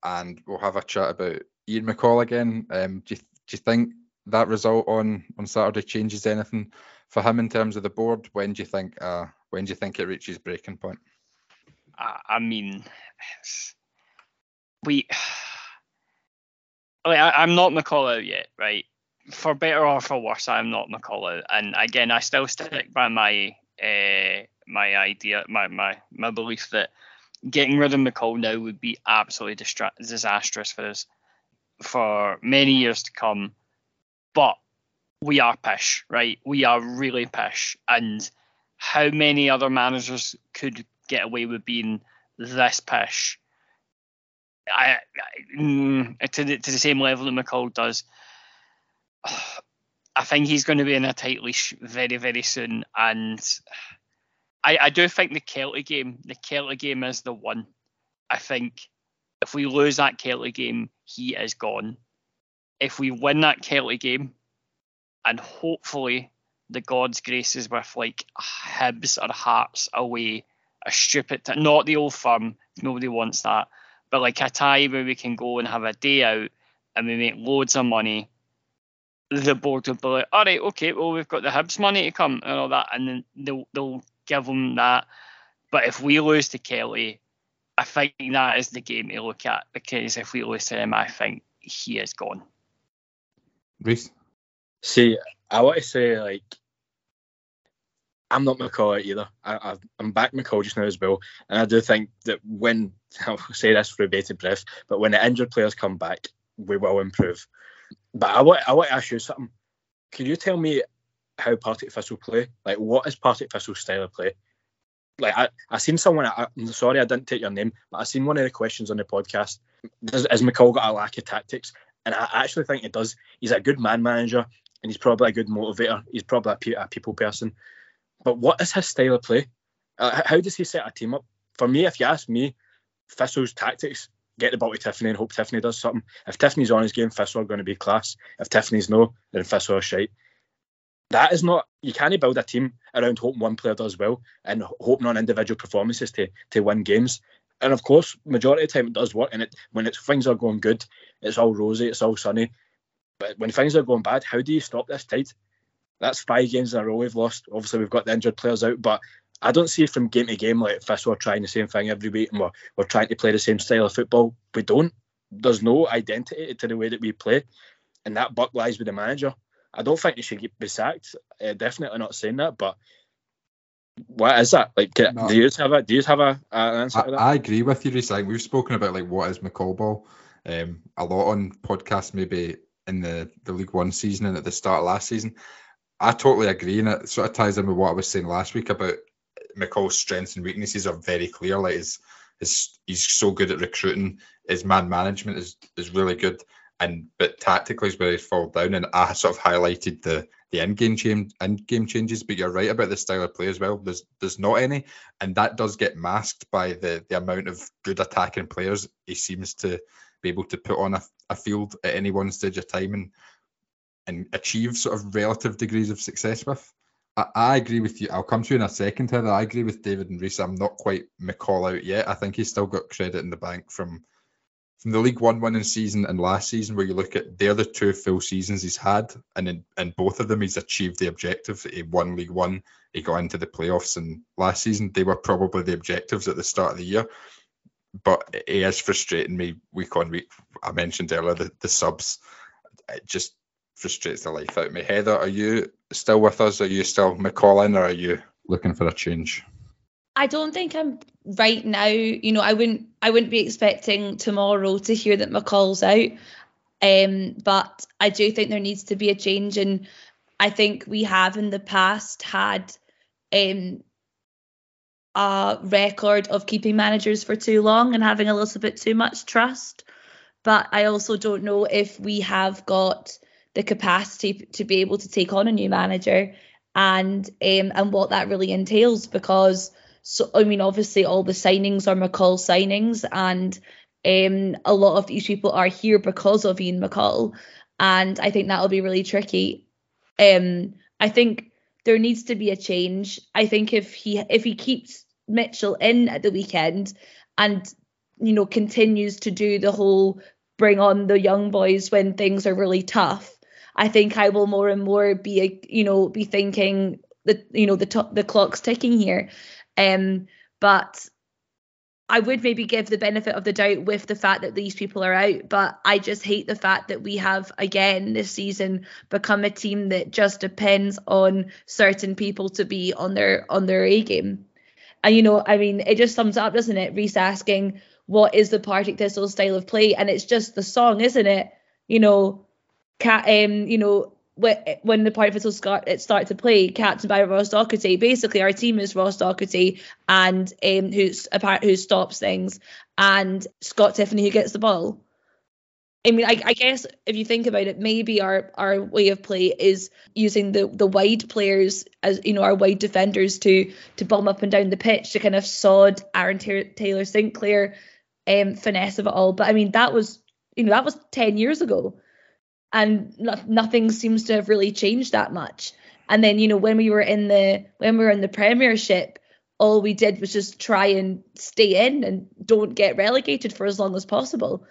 and we'll have a chat about Ian McCall again. Um, do you, do you think that result on on Saturday changes anything for him in terms of the board? When do you think uh, when do you think it reaches breaking point? I mean, we like, I, am not McCall out yet, right? For better or for worse, I'm not McCall out. And again, I still stick by my uh, my idea, my, my my belief that getting rid of McCall now would be absolutely distra- disastrous for us for many years to come. But we are pish, right? We are really pish. And how many other managers could get away with being this pish? I, I mm, to, the, to the same level that McCall does. I think he's going to be in a tight leash very, very soon. And I, I do think the Kelty game, the Kelty game is the one. I think if we lose that Kelty game, he is gone. If we win that Kelty game, and hopefully the God's graces with like Hibs or Hearts away, a stupid, t- not the old firm, nobody wants that, but like a tie where we can go and have a day out and we make loads of money, the board will be like, all right, okay, well we've got the Hibs money to come and all that, and then they'll they'll give them that. But if we lose to Kelty, I think that is the game to look at because if we lose to him, I think he is gone. Rhys? See, I want to say like I'm not McCall either. I, am back McCall just now as well, and I do think that when (laughs) I'll say this for a bated breath, but when the injured players come back, we will improve. But I want I want to ask you something. Can you tell me how Partick Thistle play? Like, what is Partick Thistle's style of play? Like, I I seen someone. I, am sorry I didn't take your name, but I seen one of the questions on the podcast. Does, has McCall got a lack of tactics? And I actually think it does. He's a good man manager, and he's probably a good motivator. He's probably a, a people person. But what is his style of play? Uh, how does he set a team up? For me, if you ask me, Thistle's tactics get the ball to Tiffoney and hope Tiffoney does something. If Tiffoney's on his game, Thistle are going to be class. If Tiffoney's no, then Thistle are shite. That is not you can't build a team around hoping one player does well and hoping on individual performances to to win games. And of course, majority of the time it does work. And it when it's things are going good, it's all rosy, it's all sunny. But when things are going bad, how do you stop this tide? That's five games in a row we've lost. Obviously, we've got the injured players out, but I don't see from game to game like Thistle are trying the same thing every week and we're, we're trying to play the same style of football. We don't. There's no identity to the way that we play, and that buck lies with the manager. I don't think he should be sacked. Uh, definitely not saying that, but what is that? Like, no. do you have a do you have a, an answer I, I, agree with you, Rhys. Like we've spoken about like what is McCall ball um, a lot on podcasts, maybe in the the League One season and at the start of last season. I totally agree, and it sort of ties in with what I was saying last week about McCall's strengths and weaknesses are very clear. Like his, his he's so good at recruiting. His man management is is really good, and but tactically is where he's fallen down. And I sort of highlighted the the in game change in game changes, but you're right about the style of play as well. There's there's not any, and that does get masked by the the amount of good attacking players he seems to be able to put on a, a field at any one stage of time and and achieve sort of relative degrees of success with. I, I agree with you. I'll come to you in a second, Heather. I agree with David and Rhys. I'm not quite McCall out yet. I think he's still got credit in the bank from from the League One winning season and last season, where you look at they're the two full seasons he's had, and in, in both of them he's achieved the objective. He won League One, he got into the playoffs, and last season they were probably the objectives at the start of the year. But it is frustrating me week on week. I mentioned earlier the, the subs. It just frustrates the life out of me. Heather, are you still with us? Are you still McCallin or are you looking for a change? I don't think I'm right now. You know, I wouldn't I wouldn't be expecting tomorrow to hear that McCall's out. Um, but I do think there needs to be a change, and I think we have in the past had um, a record of keeping managers for too long and having a little bit too much trust. But I also don't know if we have got the capacity to be able to take on a new manager and um, and what that really entails because so I mean obviously all the signings are McCall signings and um, a lot of these people are here because of Ian McCall and I think that'll be really tricky. Um, I think there needs to be a change. I think if he if he keeps Mitchell in at the weekend and you know continues to do the whole bring on the young boys when things are really tough I think I will more and more be, you know, be thinking that you know the t- the clock's ticking here. Um, but I would maybe give the benefit of the doubt with the fact that these people are out, but I just hate the fact that we have again this season become a team that just depends on certain people to be on their on their A game. And you know, I mean, it just sums up, doesn't it? Rhys asking what is the Partick Thistle style of play, and it's just the song, isn't it? You know, cat um you know when the start, it started to play, captain by Ross Docherty. Basically, our team is Ross Docherty and um, who's apart who stops things, and Scott Tiffoney who gets the ball. I mean, I, I, guess if you think about it, maybe our our way of play is using the the wide players as you know our wide defenders to to bomb up and down the pitch to kind of sod Aaron Taylor Sinclair um, finesse of it all. But I mean, that was you know that was ten years ago and no, nothing seems to have really changed that much. And then you know when we were in the when we were in the Premiership, all we did was just try and stay in and don't get relegated for as long as possible.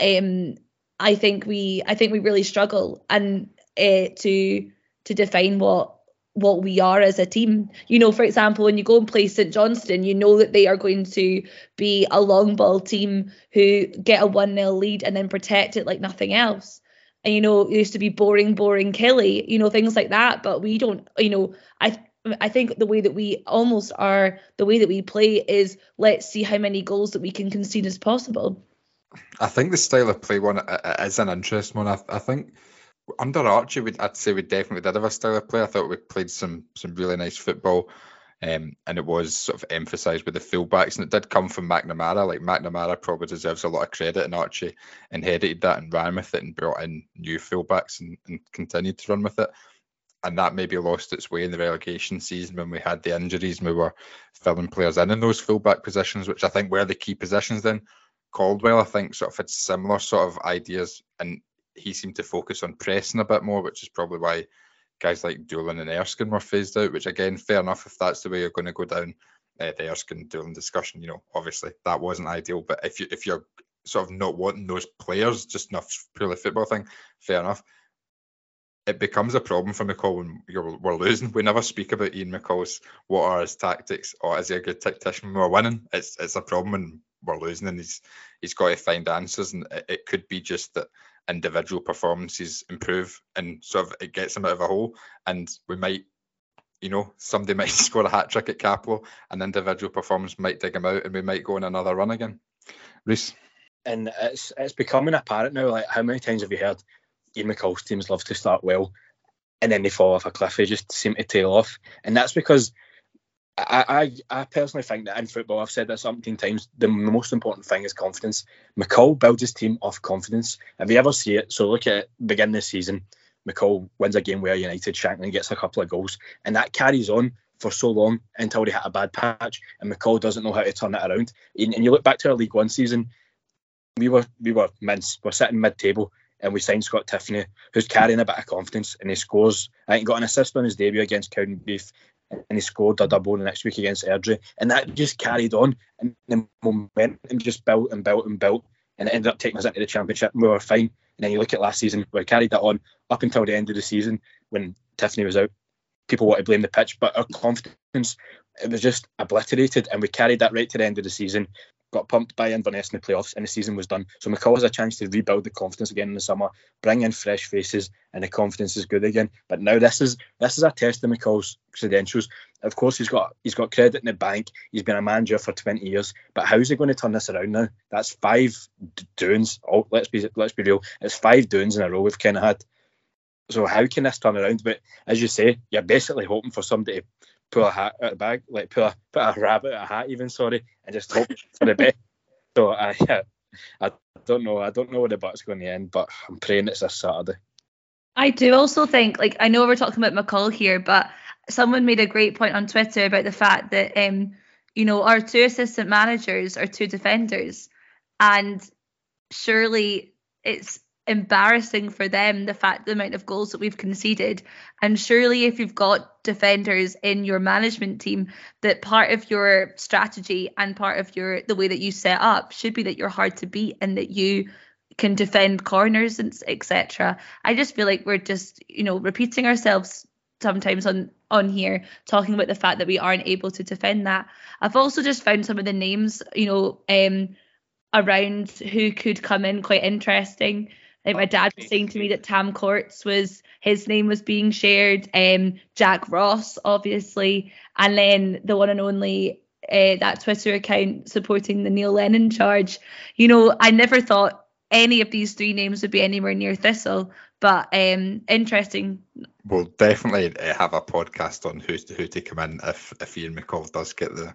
Um, I think we I think we really struggle and uh, to to define what what we are as a team. You know, for example, when you go and play St Johnstone, you know that they are going to be a long ball team who get a 1 0 lead and then protect it like nothing else. And, you know, it used to be boring, boring Kelly, you know, things like that. But we don't, you know, I. I think the way that we almost are, the way that we play is let's see how many goals that we can concede as possible. I think the style of play one is an interesting one. I, I think under Archie, I'd say we definitely did have a style of play. I thought we played some some really nice football, um, and it was sort of emphasised with the fullbacks, and it did come from McNamara. Like McNamara probably deserves a lot of credit, and Archie inherited that and ran with it and brought in new fullbacks and, and continued to run with it. And that maybe lost its way in the relegation season when we had the injuries and we were filling players in in those fullback positions, which I think were the key positions then. Caldwell, I think, sort of had similar sort of ideas, and he seemed to focus on pressing a bit more, which is probably why guys like Doolan and Erskine were phased out. Which again, fair enough if that's the way you're going to go down. Uh, the Erskine Doolan discussion, you know, obviously that wasn't ideal. But if you if you're sort of not wanting those players, just enough purely football thing, fair enough. It becomes a problem for McCall when you're, we're losing. We never speak about Ian McCall's what are his tactics or is he a good tactician when we're winning. It's it's a problem when we're losing and he's he's got to find answers and it, it could be just that individual performances improve and sort of it gets them out of a hole and we might you know somebody (laughs) might score a hat trick at Cappielow and individual performance might dig them out and we might go on another run again. Rhys and it's it's becoming apparent now like how many times have you heard Ian McCall's teams love to start well and then they fall off a cliff they just seem to tail off. And that's because I, I, I personally think that in football, I've said that 17 times, the most important thing is confidence. McCall builds his team off confidence. If you ever see it, so look at it, begin this season, McCall wins a game where United, Shankland gets a couple of goals, and that carries on for so long until they hit a bad patch, and McCall doesn't know how to turn it around. And, and you look back to our League One season, we were we were mince, we're sitting mid-table, and we signed Scott Tiffoney, who's carrying a bit of confidence, and he scores. I think got an assist on his debut against Cowdenbeath, and he scored a double the next week against Airdrie, and that just carried on, and the momentum just built and built and built, and it ended up taking us into the championship, and we were fine. And then you look at last season, we carried that on up until the end of the season when Tiffoney was out. People want to blame the pitch, but our confidence it was just obliterated, and we carried that right to the end of the season got pumped by Inverness in the playoffs, and the season was done. So McCall has a chance to rebuild the confidence again in the summer, bring in fresh faces, and the confidence is good again. But now this is this is a test of McCall's credentials. Of course, he's got he's got credit in the bank. He's been a manager for 20 years, but how's he going to turn this around now? That's five doings. Oh, let's be let's be real. It's five doings in a row we've kind of had. So how can this turn around? But as you say, you're basically hoping for somebody to pull a hat out of the bag, like pull a put a rabbit a hat, even sorry, and just hope for the best. (laughs) So I, I don't know. I don't know where the butt's going to end, but I'm praying it's this Saturday. I do also think, like, I know we're talking about McCall here, but someone made a great point on Twitter about the fact that, um, you know, our two assistant managers are two defenders, and surely it's embarrassing for them the fact the amount of goals that we've conceded. And surely if you've got defenders in your management team that part of your strategy and part of your the way that you set up should be that you're hard to beat and that you can defend corners and etc i just feel like we're just you know repeating ourselves sometimes on on here talking about the fact that we aren't able to defend that. I've also just found some of the names you know um around who could come in quite interesting Think my dad was saying to me that Tam Courts was his name was being shared. Um, Jack Ross, obviously, and then the one and only uh, that Twitter account supporting the Neil Lennon charge. You know, I never thought any of these three names would be anywhere near Thistle, but um, interesting. We'll definitely uh, have a podcast on who to, who to come in if if Ian McCall does get the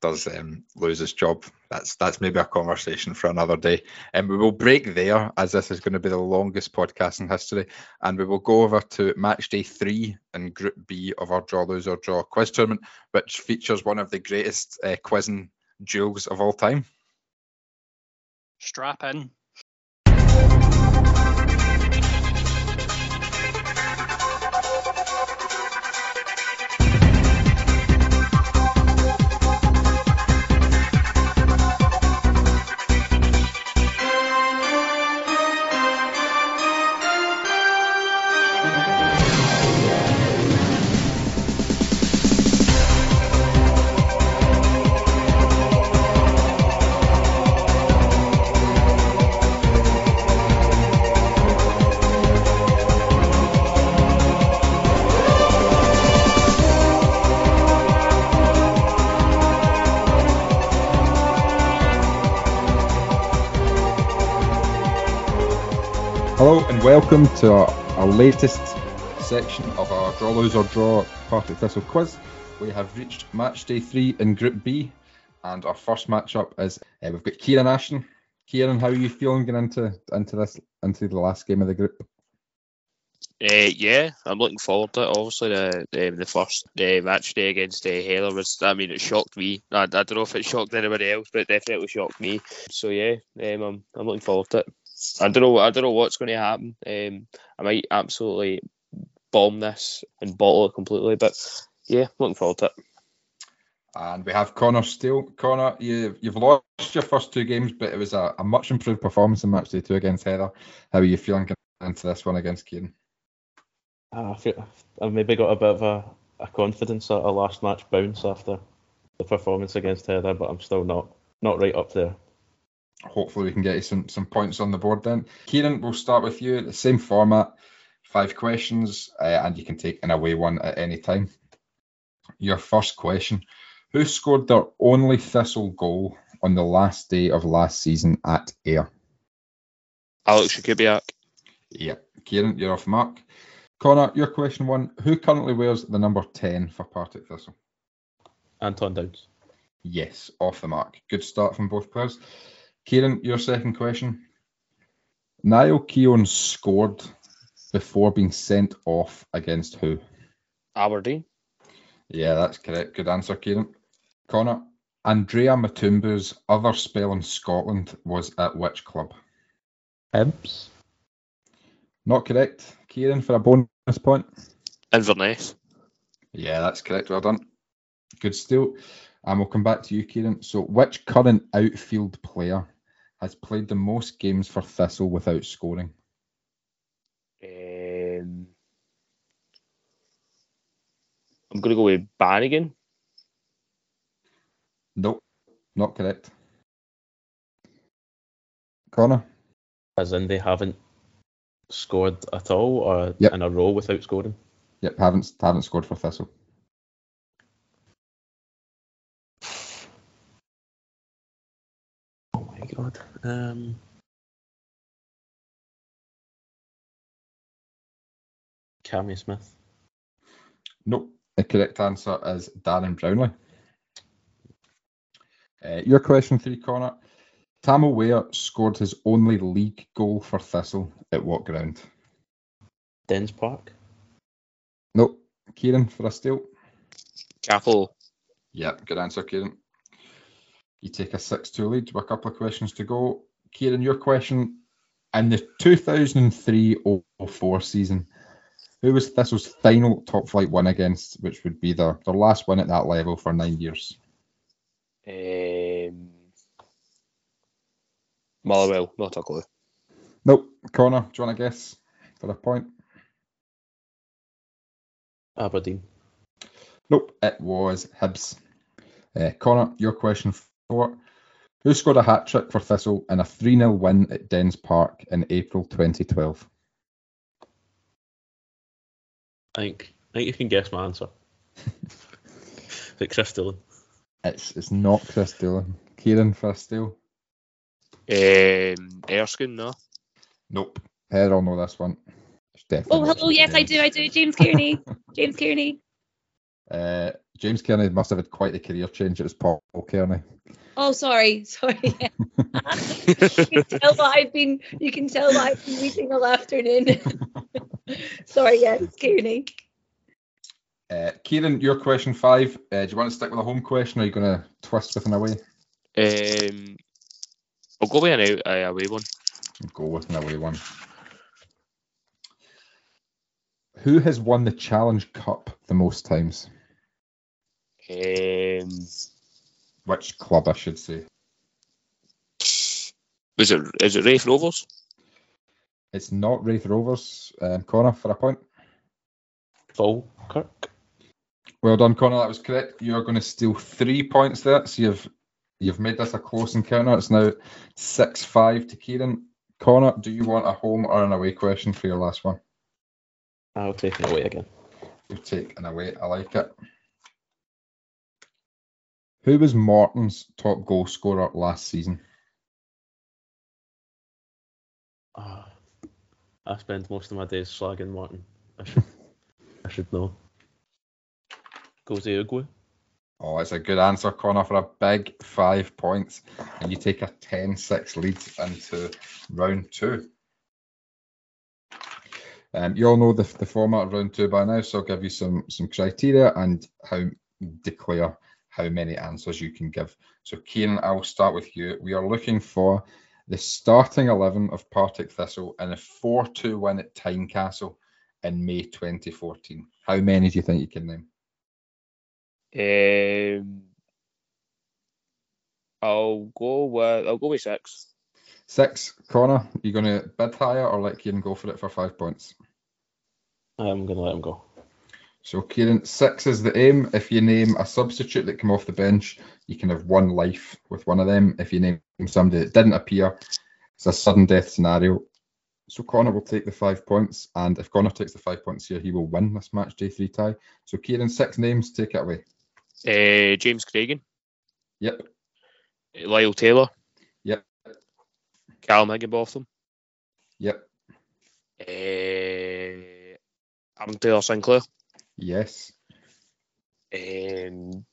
does um, lose his job. That's that's maybe a conversation for another day. And we will break there as this is going to be the longest podcast in history, and we will go over to match day three in Group B of our draw lose or draw quiz tournament, which features one of the greatest uh, quizzing duels of all time. Strap in. Welcome to our, our latest section of our Draw, Lose or Draw Partick Thistle quiz. We have reached match day three in Group B, and our first matchup is uh, we've got Kieran Ashton. Kieran, how are you feeling going into into this into the last game of the group? Uh, yeah, I'm looking forward to it. Obviously, the the first uh, match day against uh, Heather was, I mean, it shocked me. I, I don't know if it shocked anybody else, but it definitely shocked me. So yeah, um, I'm I'm looking forward to it. I don't know. I don't know what's going to happen. Um, I might absolutely bomb this and bottle it completely, but yeah, looking forward to it. And we have Connor Steele. Connor, you, you've lost your first two games, but it was a, a much improved performance in match day two against Heather. How are you feeling going into this one against Kieran? I feel I've maybe got a bit of a, a confidence at a last match bounce after the performance against Heather, but I'm still not not right up there. Hopefully, we can get you some some points on the board then. Kieran, we'll start with you. The same format, five questions, uh, and you can take an away one at any time. Your first question: Who scored their only Thistle goal on the last day of last season at Ayr? Alex Jakubiak. Yeah, Kieran, you're off mark. Connor, your question one: Who currently wears the number ten for Partick Thistle? Anton Dowds. Yes, off the mark. Good start from both players. Kieran, your second question. Niall Keown scored before being sent off against who? Aberdeen. Yeah, that's correct. Good answer, Kieran. Connor, Andrea Matumbu's other spell in Scotland was at which club? Hibs. Not correct. Kieran for a bonus point. Inverness. Yeah, that's correct. Well done. Good steal. And we'll come back to you, Kieran. So, which current outfield player has played the most games for Thistle without scoring? Um, I'm going to go with Bannigan. Nope, not correct. Connor? As in they haven't scored at all or Yep. in a row without scoring. Yep, haven't haven't scored for Thistle. Oh my god. Um Cammy Smith. Nope. The correct answer is Darren Brownlie. Uh, your question three, Connor. Tamil Ware scored his only league goal for Thistle at what ground? Dens Park. Nope. Kieran for a steal. Capel. Yep, good answer, Kieran. You take a 6 2 lead with a couple of questions to go. Kieran, your question. In the 2003 04 season, who was Thistle's final top flight win against, which would be their, their last win at that level for nine years? Um, Motherwell. Not a clue. Nope. Connor, do you want to guess for a point? Aberdeen. Nope. It was Hibs. Uh, Connor, your question four. Who scored a hat trick for Thistle in a 3 0 win at Dens Park in April 2012? I think I think you can guess my answer. Is it Chris Doolan? It's, it's not Chris Doolan. Kieran for a? Um, Erskine, no. Nope. Heather will know this one. It's definitely Oh, not hello. Yes, I do. I do. James Kearney. James Kearney. (laughs) Uh, James Kearney must have had quite a career change. It was Paul Kearney. Oh, sorry. (laughs) Sorry. (laughs) you can tell that I've been. You can tell that I've been reading all afternoon. (laughs) sorry. Yes, Kearney. Uh, Kieran, your question five. Uh, do you want to stick with a home question or are you going to twist with an away? Um, I'll go with an out, uh, away one. Go with an away one. Who has won the Challenge Cup the most times? Um, Which club, I should say. is it is it Raith Rovers? It's not Raith Rovers. Um, Connor for a point. Falkirk. Well done, Connor. That was correct. You're going to steal three points there. So you've you've made this a close encounter. It's now six five to Kieran. Connor, do you want a home or an away question for your last one? I'll take it away again. You take an away. I like it. Who was Morton's top goal scorer last season? Ah. I spend most of my days slagging Morton. I should, I should know. Goes to. Oh, it's a good answer, Connor, for a big five points. And you take a 10 6 lead into round two. Um, you all know the, the format of round two by now, so I'll give you some, some criteria and how declare how many answers you can give. So, Kieran, I'll start with you. We are looking for the starting 11 of Partick Thistle in a 4 2 win at Tynecastle in May 2014. How many do you think you can name? Um, I'll go with I'll go with six. Six. Connor, you going to bid higher or let Kieran go for it for five points? I'm going to let him go. So, Kieran, six is the aim. If you name a substitute that came off the bench, you can have one life with one of them. If you name somebody that didn't appear, it's a sudden death scenario. So, Connor will take the five points. And if Connor takes the five points here, he will win this match day three tie. So, Kieran, six names, take it away. Uh, James Craigen, Yep. Lyle Taylor, Yep. Callum Higginbotham, Yep. uh, Aaron Taylor Sinclair, Yes. um,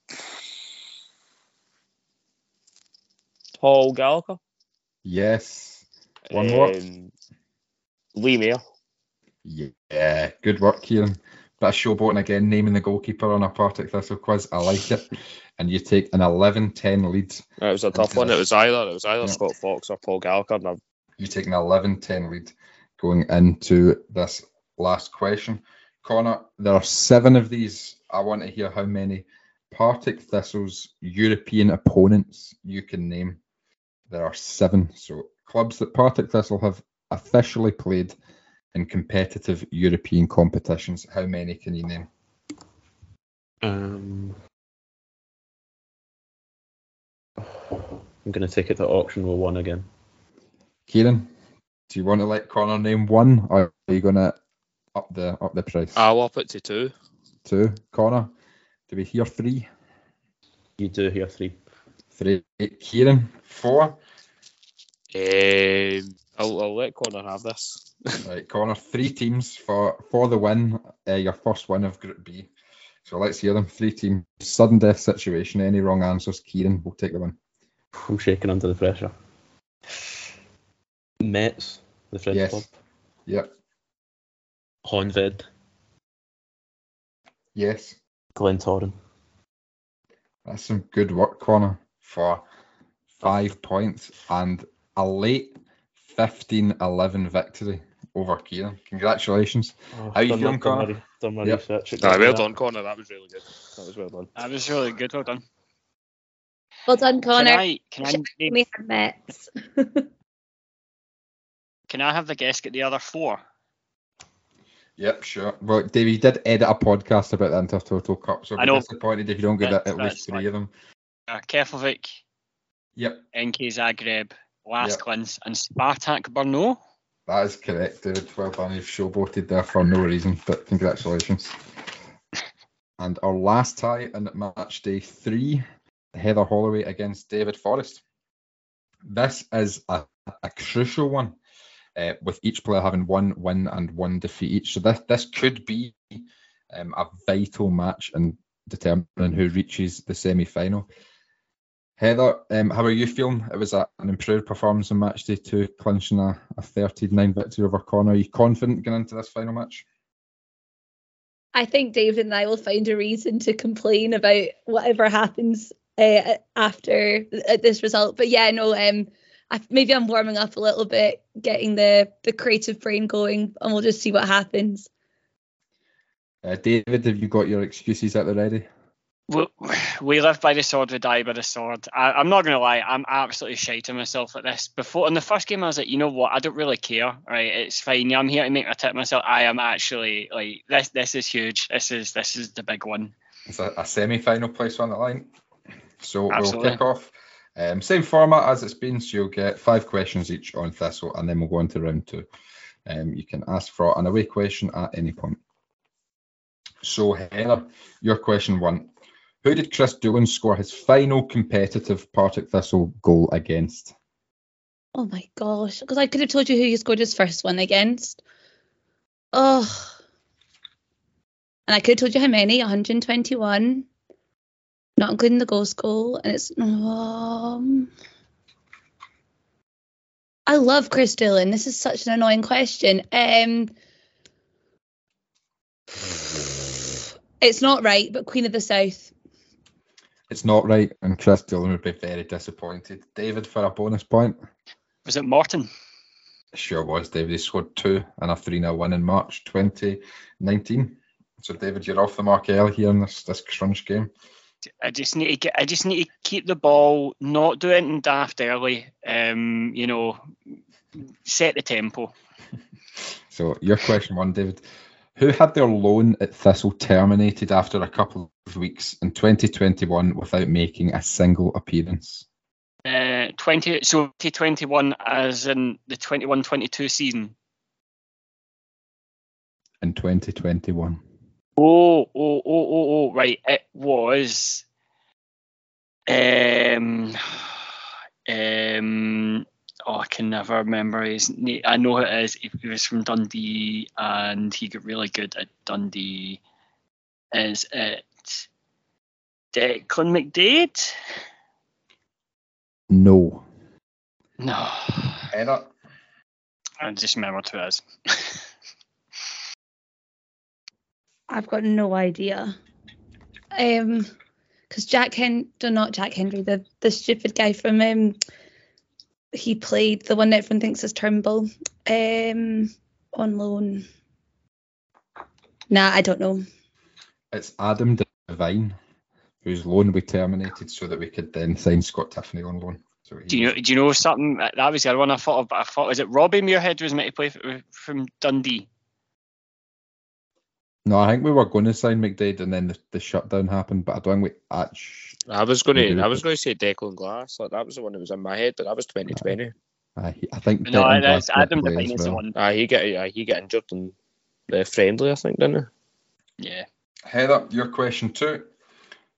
Paul Gallagher, Yes. One more. um, Lee Mayer, Yeah. Good work, Kieran. Bit of showboating again, naming the goalkeeper on a Partick Thistle quiz. I like it. And you take an 11 10 lead. That was a tough one. It was either it was either Yeah. Scott Fox or Paul Gallagher. And I've You take an 11 10 lead going into this last question. Connor, there are seven of these. I want to hear how many Partick Thistle's European opponents you can name. There are seven. So, clubs that Partick Thistle have officially played in competitive European competitions. How many can you name? Um, I'm going to take it to auction with one again. Kieran, do you want to let Connor name one, or are you going to up the up the price? I'll up it to two. Two. Connor, do we hear three? You do hear three. Three. Kieran, four. Um, I'll, I'll let Connor have this. (laughs) Right, Connor, three teams for for the win. Uh, your first win of Group B. So let's hear them. Three teams. Sudden death situation. Any wrong answers? Kieran will take the win. I'm shaking under the pressure. Metz, the French Yes. club. Yep. Honved, Yes. Glentoran. That's some good work, Connor, for five points and a late 15-11 victory over Kieran. Congratulations. Oh, How you done feeling, my- done my Connor? re- Done my Yep. research. Nah, well done, Connor. That was really good. That was well done. That was really good. Well done. Well done, Can Connor. I can I name, We had Metz. can I have the guess get the other four? Yep, sure. Well, David, you did edit a podcast about the Intertoto Cup, so I'd be disappointed if you don't get That- at least three fine. of them. Uh, Keflavik, Yep, NK Zagreb, Las Yep. And Spartak Brno. that is correct, David. Well done. You've showboated there for no reason, but congratulations. (laughs) and our last tie in match day three, Heather Holloway against David Forrest. This is a, a crucial one, uh, with each player having one win and one defeat each. So this this could be um, a vital match in determining who reaches the semi final. Heather, um, how are you feeling? It was a, an improved performance in match day two, clinching a, a 39 victory over Connor. Are you confident going into this final match? I think David and I will find a reason to complain about whatever happens uh, after uh, this result. But yeah, no, um, I, maybe I'm warming up a little bit, getting the the creative brain going, and we'll just see what happens. Uh, David, have you got your excuses at the ready? We, we live by the sword, we die by the sword. I, I'm not going to lie, I'm absolutely shiting myself at this. Before in the first game, I was like, you know what? I don't really care. Right, it's fine. I'm here to make my tip myself. I am actually like this. This is huge. This is this is the big one. It's a, a semi-final place on the line. So Absolutely. we'll kick off. Um, same format as it's been. So you'll get five questions each on Thistle, and then we'll go into round two. Um, you can ask for an away question at any point. So Heather, your question one: Who did Chris Doolan score his final competitive Partick Thistle goal against? Oh my gosh, because I could have told you who he scored his first one against. Oh. And I could have told you how many 121, not including the ghost goal. And it's. Um, I love Chris Doolan. This is such an annoying question. Um, it's not right, but Queen of the South. It's not right, and Chris Doolan would be very disappointed. David for a bonus point. Was it Morton? Sure was, David. He scored two and a 3 0 win in March 2019. So, David, you're off the mark early here in this, this crunch game. I just need to get. I just need to keep the ball, not do anything daft early. Um, you know, set the tempo. (laughs) So, your question one, David. Who had their loan at Thistle terminated after a couple of weeks in 2021 without making a single appearance? Uh, 20 so 2021 as in the 21-22 season. In 2021. Oh, oh, oh, oh, oh, right. It was um um oh I can never remember his name. I know who it is. He was from Dundee and he got really good at Dundee. Is it Declan McDade? No. No. Edit. I just remember who it is. (laughs) I've got no idea. Um, because Jack Hen, no, not Jack Henry, the the stupid guy from um, he played the one that everyone thinks is Turnbull, um, on loan. Nah, I don't know. It's Adam Devine, whose loan we terminated so that we could then sign Scott Tiffoney on loan. So Do you know? Do you know something? That was the other one I thought of. But I thought was it Robbie Muirhead who was meant to play from Dundee. No, I think we were going to sign McDade and then the, the shutdown happened, but I don't think we actually. I was going to, Maybe I we was going to say Declan Glass. Like that was the one that was in my head, but that was 2020. I, I think. No, Declan that's Glass did Adam play Devine as is the one. Ah, he get, uh, he get injured in the friendly, I think, didn't he? Yeah. Heather, your question two.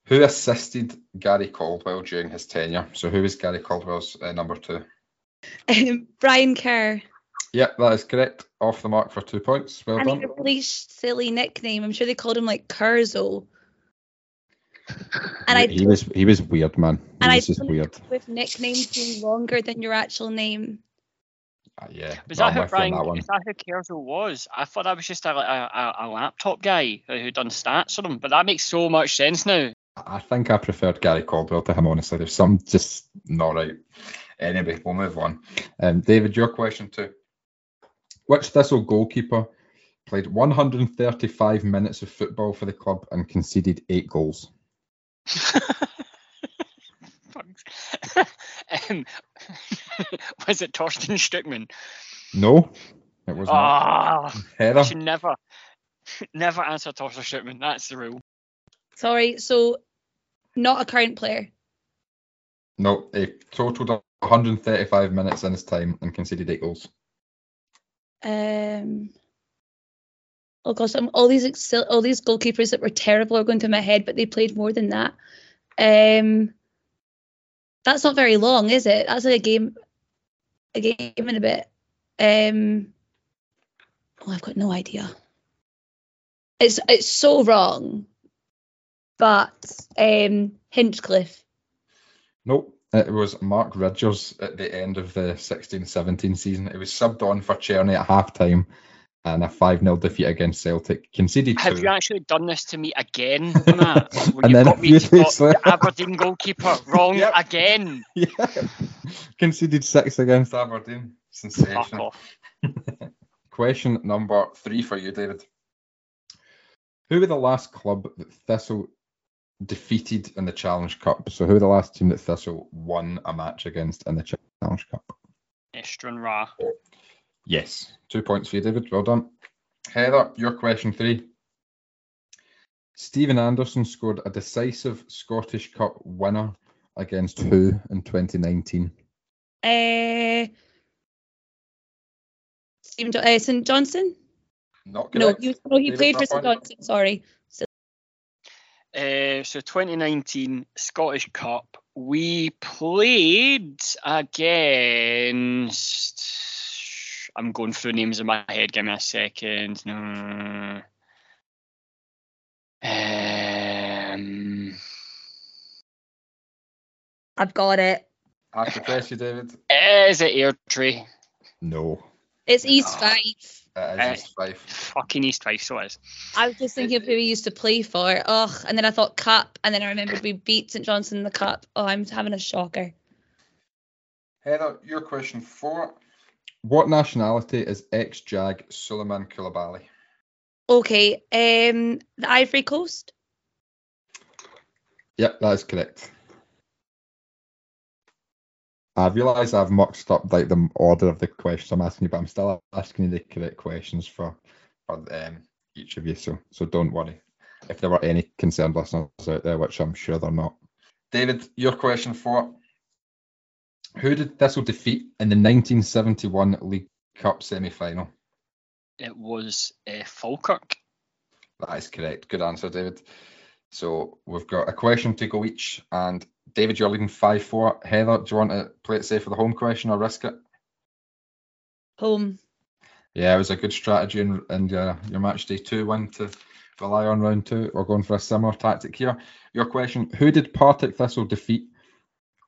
Who assisted Gary Caldwell during his tenure? So who was Gary Caldwell's uh, number two? Um, (laughs) Brian Kerr. Yep, that is correct. Off the mark for two points. Well and he done. had a really silly nickname. I'm sure they called him like Curzo. (laughs) And I he was he was weird, man. He and I just weird. with nicknames being longer than your actual name. Uh, yeah, Was no, that I'm who with Brian? that one. Is that who Kerzo was? I thought that was just a, a, a, a laptop guy who done stats on him. But that makes so much sense now. I think I preferred Gary Caldwell to him, honestly. There's some just not right. Anyway, we'll move on. Um, David, your question too. Which Thistle goalkeeper played 135 minutes of football for the club and conceded eight goals? (laughs) (laughs) um, (laughs) was it Torsten Strickman? No, it was not. Ah, I Heather, should never, never answer Torsten Strickman. That's the rule. Sorry, so not a current player. no, he totaled 135 minutes in his time and conceded eight goals. Um. Oh gosh, I'm, all these excel, all these goalkeepers that were terrible are going through my head, but they played more than that. Um. That's not very long, is it? That's like a game, a game in a bit. Um. Oh, I've got no idea. It's it's so wrong, but um, Hinchcliffe. Nope. It was Mark Ridgers at the end of the 16-17 season. It was subbed on for Cerny at half time and a 5-0 defeat against Celtic. Conceded Have two. you actually done this to me again, (laughs) Matt? When And then got me to the Aberdeen goalkeeper wrong Yep. again. (laughs) Yeah. Conceded six against Aberdeen. Sensational. (laughs) Question number three for you, David. Who were the last club that Thistle defeated in the Challenge Cup? So who were the last team that Thistle won a match against in the Challenge Cup? Estron Ra. Yes. Two points for you, David. Well done. Heather, your question three. Stephen Anderson scored a decisive Scottish Cup winner against who in 2019? Uh, Stephen jo- uh, St Johnstone. Not No, correct. he, was- no, he David, played for St? Johnstone. Sorry. Uh, so 2019 Scottish Cup. We played against I'm going through names in my head. Give me a second. No. Um, I've got it. Ask the question, David. is it Airdrie? No. It's East. Fife. Uh, is East Fife. Fucking East Fife, so it is. I was just thinking of who we used to play for. Oh, and then I thought Cup, and then I remembered we beat St Johnstone in the Cup. Oh, I'm having a shocker. Heather, your question four. What nationality is ex-Jag Suleiman Koulibaly? Okay, um, the Ivory Coast. Yep, that is correct. I realise I've mucked up like the order of the questions I'm asking you, but I'm still asking you the correct questions for for um, each of you. So so don't worry if there were any concerned listeners out there, which I'm sure they're not. David, your question for who did Thistle defeat in the 1971 League Cup semi-final? It was uh, Falkirk. That is correct. Good answer, David. So we've got a question to go each, and David, you're leading five four. Heather, do you want to play it safe for the home question or risk it? Home. Yeah, it was a good strategy in, in uh, your match day two win to rely on round two. We're going for a similar tactic here. Your question: Who did Partick Thistle defeat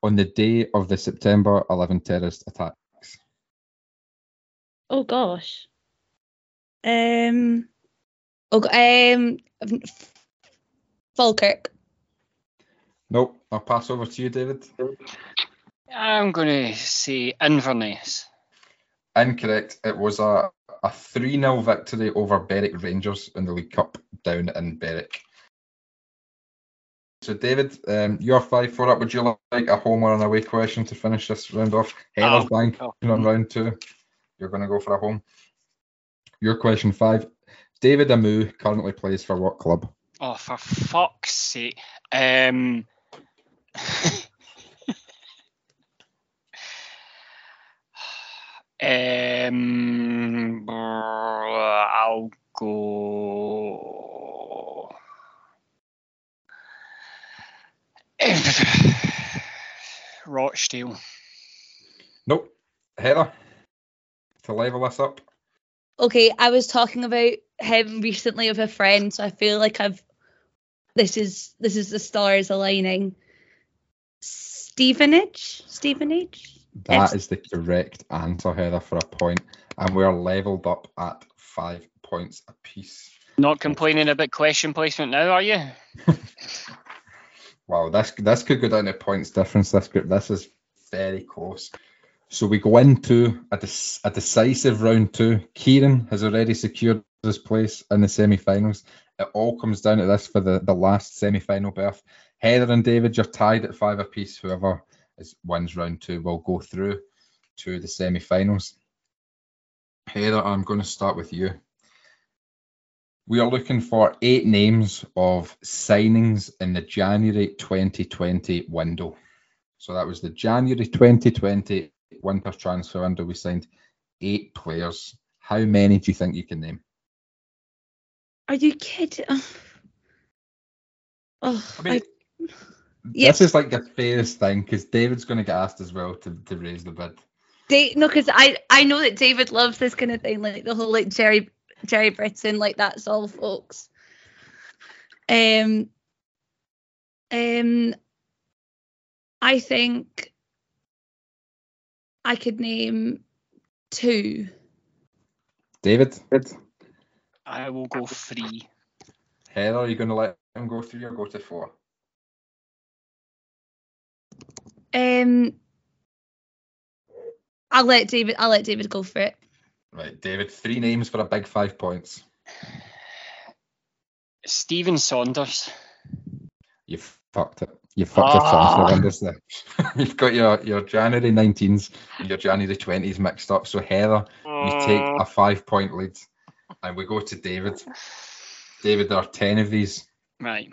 on the day of the September 11 terrorist attacks? Oh gosh. Um. Oh, um. Falkirk. Nope. I'll pass over to you, David. I'm going to say Inverness. Incorrect. It was a a 3 0 victory over Berwick Rangers in the League Cup down in Berwick. So, David, um, you're 5 4 up. Would you like a home or an away question to finish this round off? Oh, bank oh. on round two. You're going to go for a home. Your question five. David Amoo currently plays for what club? Oh, for fuck's sake. Um, um, brr, I'll go. Rochdale. Nope. Heather, to level us up. Okay, I was talking about him recently with a friend, so I feel like I've. This is this is the stars aligning. Stevenage, Stevenage. That Yes. is the correct answer, Heather, for a point, and we're leveled up at five points apiece. Not complaining about question placement now, are you? (laughs) Wow, this this could go down to points difference. This group, this is very close. So we go into a, dec- a decisive round two. Kieran has already secured his place in the semi-finals. It all comes down to this for the, the last semi-final berth. Heather and David, you're tied at five apiece. Whoever is, wins round two will go through to the semi-finals. Heather, I'm going to start with you. We are looking for eight names of signings in the January 2020 window. So that was the January 2020 winter transfer window. We signed eight players. How many do you think you can name? Are you kidding? Oh, I mean, oh, I- Yeah. This is like the fairest thing because David's going to get asked as well to, to raise the bid. Da- no, because I I know that David loves this kind of thing, like the whole like Jerry Jerry Britton, like that's all, folks. Um, um, I think I could name two. David, I will go three. Heather, are you going to let him go three or go to four? Um, I'll let David. I'll let David go for it. Right, David, three names for a big five points. Stephen Saunders. You fucked it. You fucked your Ah. transfer windows there. (laughs) You've got your, your January 19s and your January 20s mixed up. So Heather, you take a five point lead, and we go to David. David, there are ten of these Right.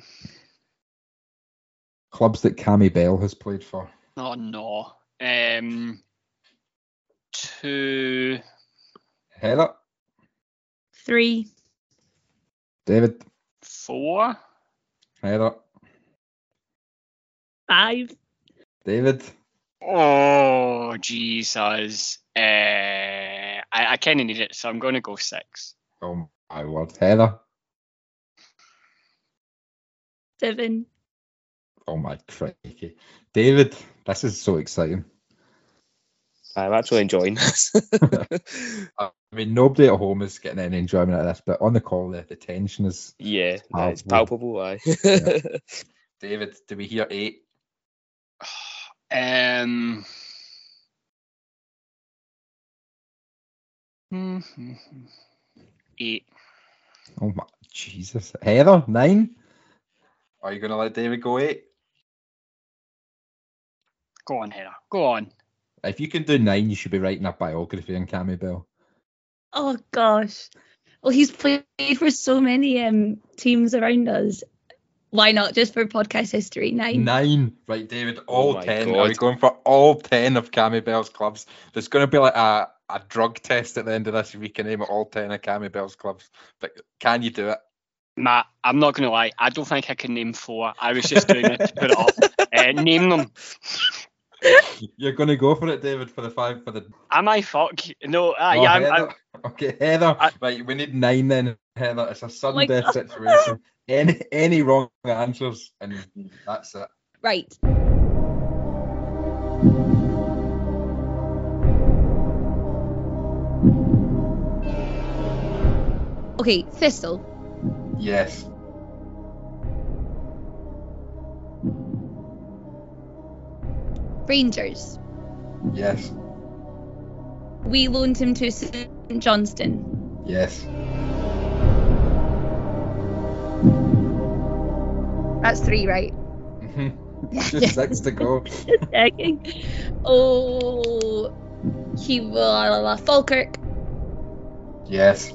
clubs that Cammy Bell has played for. Oh no. Um. Two. Heather, Three. David, Four. Heather, Five. David, Oh Jesus. Uh, I, I kind of need it, so I'm going to go six. Oh my word, Heather. Seven. Oh my crikey, David. This is so exciting. I'm actually enjoying this. (laughs) I mean, nobody at home is getting any enjoyment out of this, but on the call, the, the tension is. yeah, no, it's Palpable. palpable. Aye. (laughs) David, do we hear eight? (sighs) Um. (laughs) Eight. Oh my Jesus, Heather, nine. Are you gonna let David go eight? Go on, Heather. Go on. If you can do nine, you should be writing a biography on Cammy Bell. Oh gosh. Well, he's played for so many um teams around us. Why not just for podcast history? Nine. Nine, right, David? All my ten. Are we God. going for all ten of Cammy Bell's clubs? There's going to be like a, a drug test at the end of this if we can name it all ten of Cammy Bell's clubs. But can you do it? Matt, I'm not going to lie. I don't think I can name four. I was just doing it to put it up. (laughs) Uh, name them. (laughs) You're going to go for it, David, for the five for the. Am I fuck? No, uh, Oh, yeah, I'm, I'm, Okay, Heather. I- right, we need nine then, Heather. It's a sudden my death God. situation. Any any wrong answers, and that's it. Right. Okay, Thistle. Yes. Rangers. Yes. We loaned him to St Johnstone. Yes. That's three, right? Mhm. Just six to go. Oh, he will. Falkirk. Yes.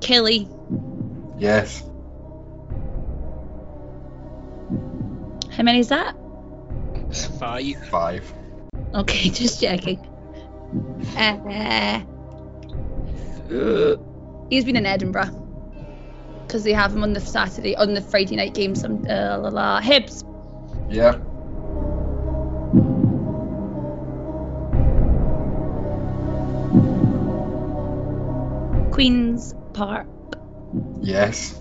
Kelly. Yes. How many is that? five. Five. Okay, (laughs) just checking. Uh, he's been in Edinburgh because they have him on the Saturday, on the Friday night game. Some uh, la, la, Hibs. Yeah. Queens Park. Yes.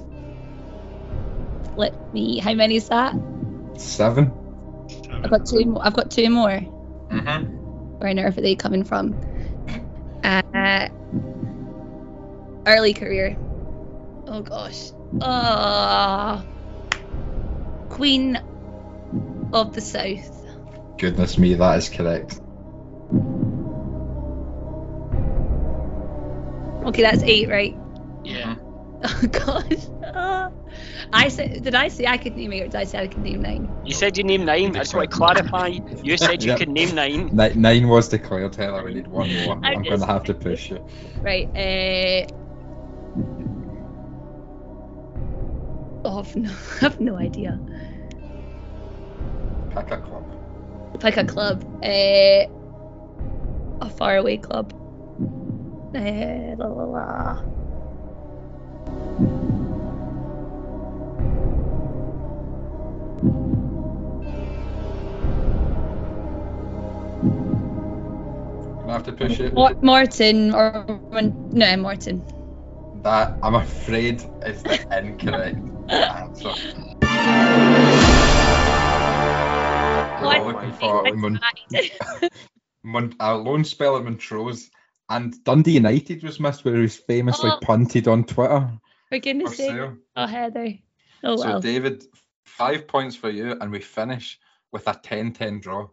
Let me. How many is that? Seven. I've got two. More. I've got two more. Mm-hmm. Where on earth are they coming from? Uh, early career. Oh gosh. Ah. Queen of the South. Goodness me, that is correct. Okay, that's eight, right? Yeah. Oh (laughs) gosh. Ah. I said, did I say I could name eight, or did I say I could name nine? You said you named nine. I just want to clarify. You said you Yep. could name nine. (laughs) Ni- nine was declared, Taylor. We need one more. (laughs) I'm I'm, going to have to push you. Right. Uh, oh, I've no, I've no idea. Pick a club. Pick a club. Uh, a faraway club. Uh, la la la. I'm to have to push it. Morton or no Morton. That, I'm afraid, is the (laughs) incorrect answer. We're I- all looking for Mon- (laughs) Mon- a lone spell at Montrose. And Dundee United was missed, where he was famously Oh. punted on Twitter For for goodness sake. sale. Oh Heather. Oh So, well. David, five points for you, and we finish with a 10 10 draw,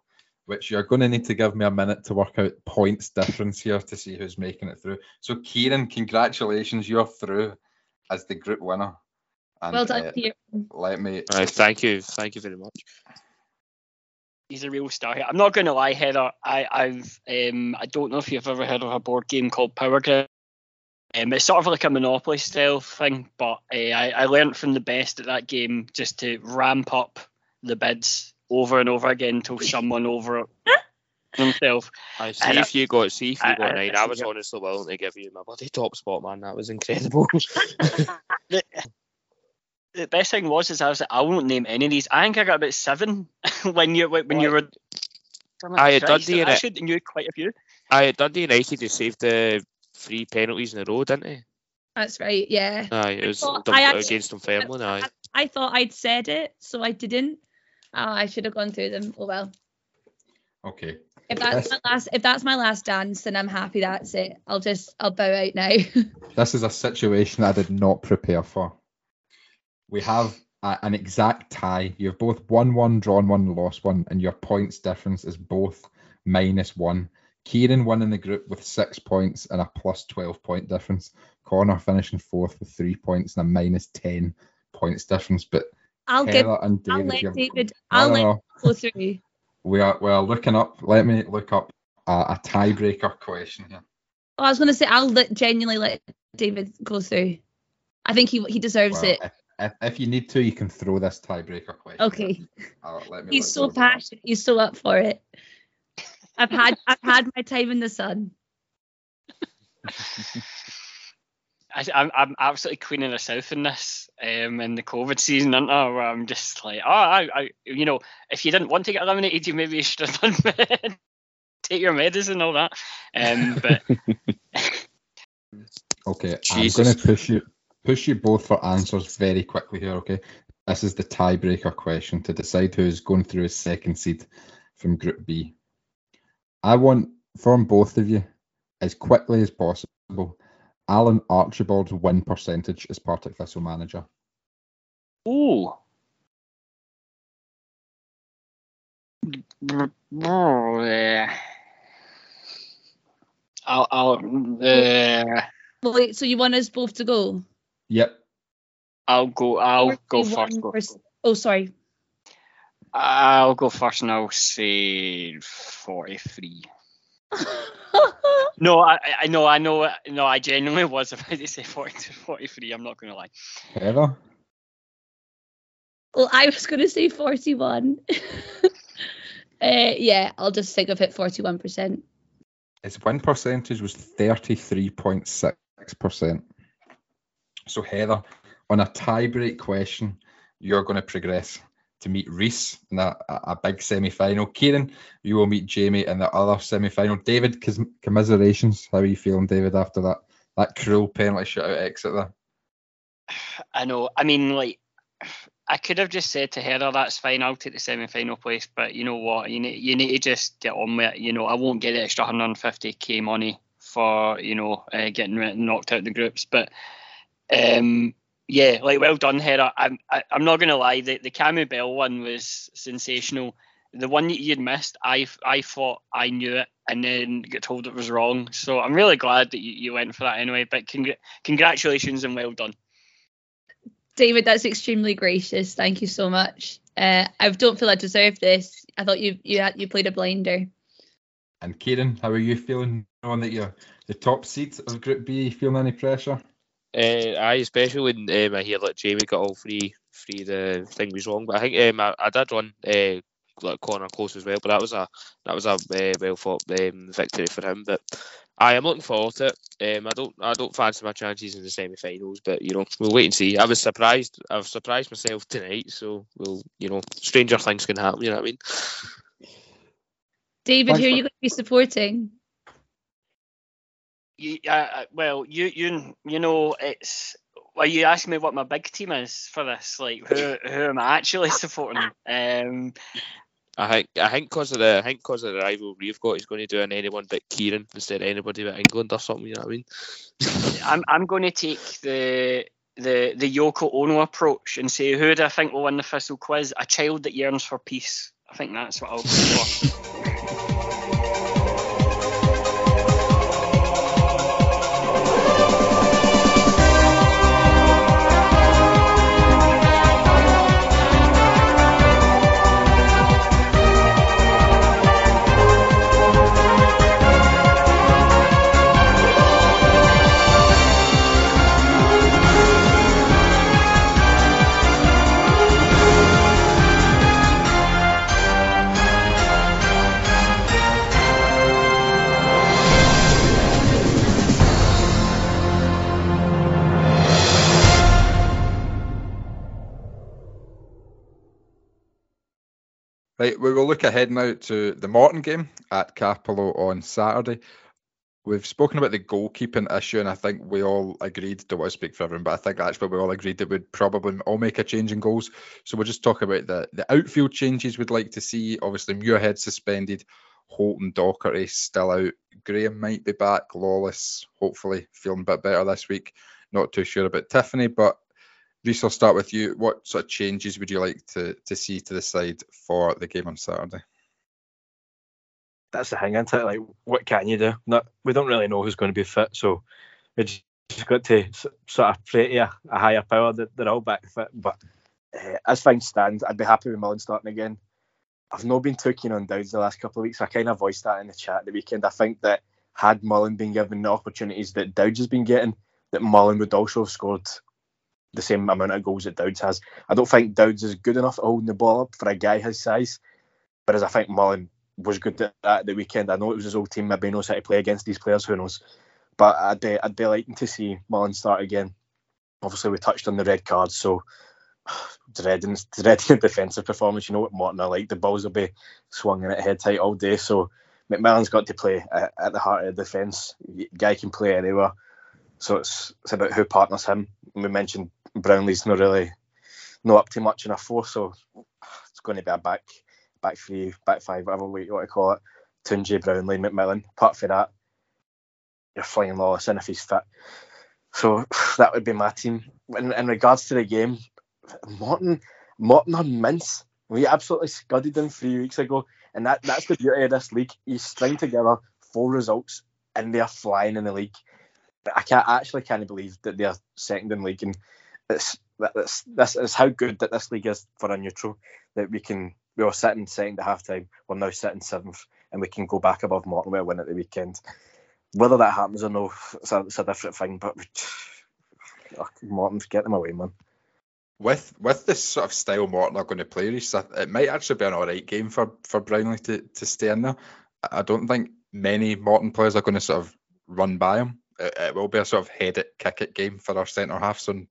which you're going to need to give me a minute to work out points difference here to see who's making it through. So, Kieran, congratulations, you're through as the group winner. And, well done, uh, Peter. let me. Aye, thank you, thank you very much. He's a real star. Here. I'm not going to lie, Heather. I, I've um, I don't know if you've ever heard of a board game called Power Grid. Um, it's sort of like a Monopoly style thing, but uh, I, I learned from the best at that game just to ramp up the bids over and over again until (laughs) someone over himself. I see And if you got see if you I- got I- nine. I I was see- honestly willing to give you my bloody top spot, man. That was incredible. (laughs) The, the best thing was is I was like, I won't name any of these. I think I got about seven (laughs) when you when you were. I at Christ, Dundee, I innit? actually knew quite a few. Aye, at Dundee United, they saved the three penalties in a row, didn't they? That's right. Yeah. Aye, it was thought- Dun- I actually- against Dunfermline. Aye. I, I thought I'd said it, so I didn't. Oh, I should have gone through them. Oh well. Okay. If that's Yes. my last, if that's my last dance, then I'm happy. That's it. I'll just, I'll bow out now. (laughs) This is a situation I did not prepare for. We have a, an exact tie. You've both won one, drawn one, lost one, and your points difference is both minus one. Kieran won in the group with six points and a plus 12 point difference. Connor finishing fourth with three points and a minus 10 points difference. But I'll give, Heather and I'll let David, I'll let go through. (laughs) We are we are looking up. Let me look up a, a tiebreaker question here. Oh, I was gonna say I'll let, genuinely let David go through. I think he he deserves Well, it. if, if, if you need to, you can throw this tiebreaker question. Okay. Let me He's so passionate. He's so up for it. I've had I've had my time in the sun. I, I'm, I'm absolutely queen of the south in this, um, in the COVID season, aren't I? Where I'm just like, oh, I, I, you know, if you didn't want to get eliminated, you maybe should have done (laughs) take your medicine and all that. Um, but (laughs) Okay, Jesus. I'm going to push you push you both for answers very quickly here. Okay, this is the tiebreaker question to decide who is going through his second seed from Group B. I want from both of you as quickly as possible. Alan Archibald's win percentage as Partick Thistle manager. ooh. Uh, I'll, I'll, uh, wait, so you want us both to go? Yep, I'll go. I'll go first. 41%. Oh, sorry. I'll go first, and I'll say forty-three. (laughs) No, I, I know, I know, no, I genuinely (laughs) was about to say 42, 43. I'm not going to lie. Heather. well, I was going to say 41. (laughs) uh, yeah, I'll just think of it 41%. His win percentage was 33.6%. So, Heather, on a tiebreak question, you're going to progress to meet Rhys in a, a big semi final. Kieran, you will meet Jamie in the other semi final. David, commiserations. How are you feeling, David, after that, that cruel penalty shootout exit there? I know. I mean, like, I could have just said to Heather, "That's fine. I'll take the semi-final place." But you know what? You need you need to just get on with it. You know, I won't get the extra 150k money for you know uh, getting knocked out the groups. But um, yeah, like well done, Heather. I'm I, I'm not gonna lie. The the Cammy Bell one was sensational. The one that you'd missed, I I thought I knew it, and then got told it was wrong. So I'm really glad that you, you went for that anyway. But congr- congratulations and well done. David, that's extremely gracious. Thank you so much. Uh, I don't feel I deserve this. I thought you you had, you played a blinder. And Kieran, how are you feeling knowing that you're the top seed of Group B? Feeling any pressure? Uh, aye, especially when um, I hear that Jamie got all three three the thing was wrong. But I think um, I, I did run uh, like corner close as well. But that was a that was a uh, well fought um, victory for him. But I am looking forward to it. Um, I don't I don't fancy my chances in the semi-finals, but you know we'll wait and see. I was surprised. I've surprised myself tonight, so we'll you know stranger things can happen. You know what I mean? David, Thanks who are you going to be supporting? You, uh, uh, well, you you you know it's. Well, you asked me what my big team is for this. Like, who who am I actually (laughs) supporting? Um, I think I think because of the I think because of the rivalry we've got, he's going to do an anyone but Kieran instead of anybody but England or something. You know what I mean? (laughs) I'm I'm going to take the the the Yoko Ono approach and say who do I think will win the Thistle quiz? A child that yearns for peace. I think that's what I'll go for. (laughs) Right, we will look ahead now to the Morton game at Cappielow on Saturday. We've spoken about the goalkeeping issue, and I think we all agreed, don't want to speak for everyone, but I think what we all agreed that we'd probably all make a change in goals. So we'll just talk about the, the outfield changes we'd like to see. Obviously, Muirhead suspended, Holton Docherty still out. Graham might be back, Lawless hopefully feeling a bit better this week. Not too sure about Tiffoney, but Rhys, I'll start with you. What sort of changes would you like to, to see to the side for the game on Saturday? That's the hang, it? Like, what can you do? Not, we don't really know who's going to be fit, so we just got to sort of pray to a, a higher power that they're all back fit. But uh, as things stand, I'd be happy with Mullen starting again. I've not been too keen on Dowds the last couple of weeks. I kind of voiced that in the chat the weekend. I think that had Mullen been given the opportunities that Dowds has been getting, that Mullen would also have scored the same amount of goals that Dowds has. I don't think Dowds is good enough holding the ball up for a guy his size, whereas I think Mullen was good at that the weekend. I know it was his old team, maybe knows how to play against these players, who knows. But I'd be, I'd be liking to see Mullen start again. Obviously, we touched on the red cards, so (sighs) dreading, dreading (laughs) the defensive performance. You know what Morton are like. The balls will be swinging at head tight all day. So McMillan's got to play at, at the heart of the defence. Guy can play anywhere. So it's, it's about who partners him. We mentioned Brownlie's not really not up to much in a four, so it's going to be a back back three, back five, whatever way you want to call it. Tunji, Brownlie, McMillan. Apart from that, you're flying Lawless in if he's fit. So (sighs) that would be my team. In, in regards to the game, Morton, Morton on mince. We absolutely scudded them three weeks ago, and that, that's the beauty of this league. You string together four results, and they're flying in the league. I can't I actually can't believe that they're second in league, and it's that's this is how good that this league is for a neutral that we can we were sitting second at half time, we're now sitting seventh, and we can go back above Morton with a win at the weekend. Whether that happens or no, it's a, it's a different thing, but oh, (sighs) Morton, get them away, man with with this sort of style Morton are going to play, it might actually be an all right game for for Brownlie to, to stay in there. I don't think many Morton players are going to sort of run by him. It, it will be a sort of head it, kick it game for our centre halves on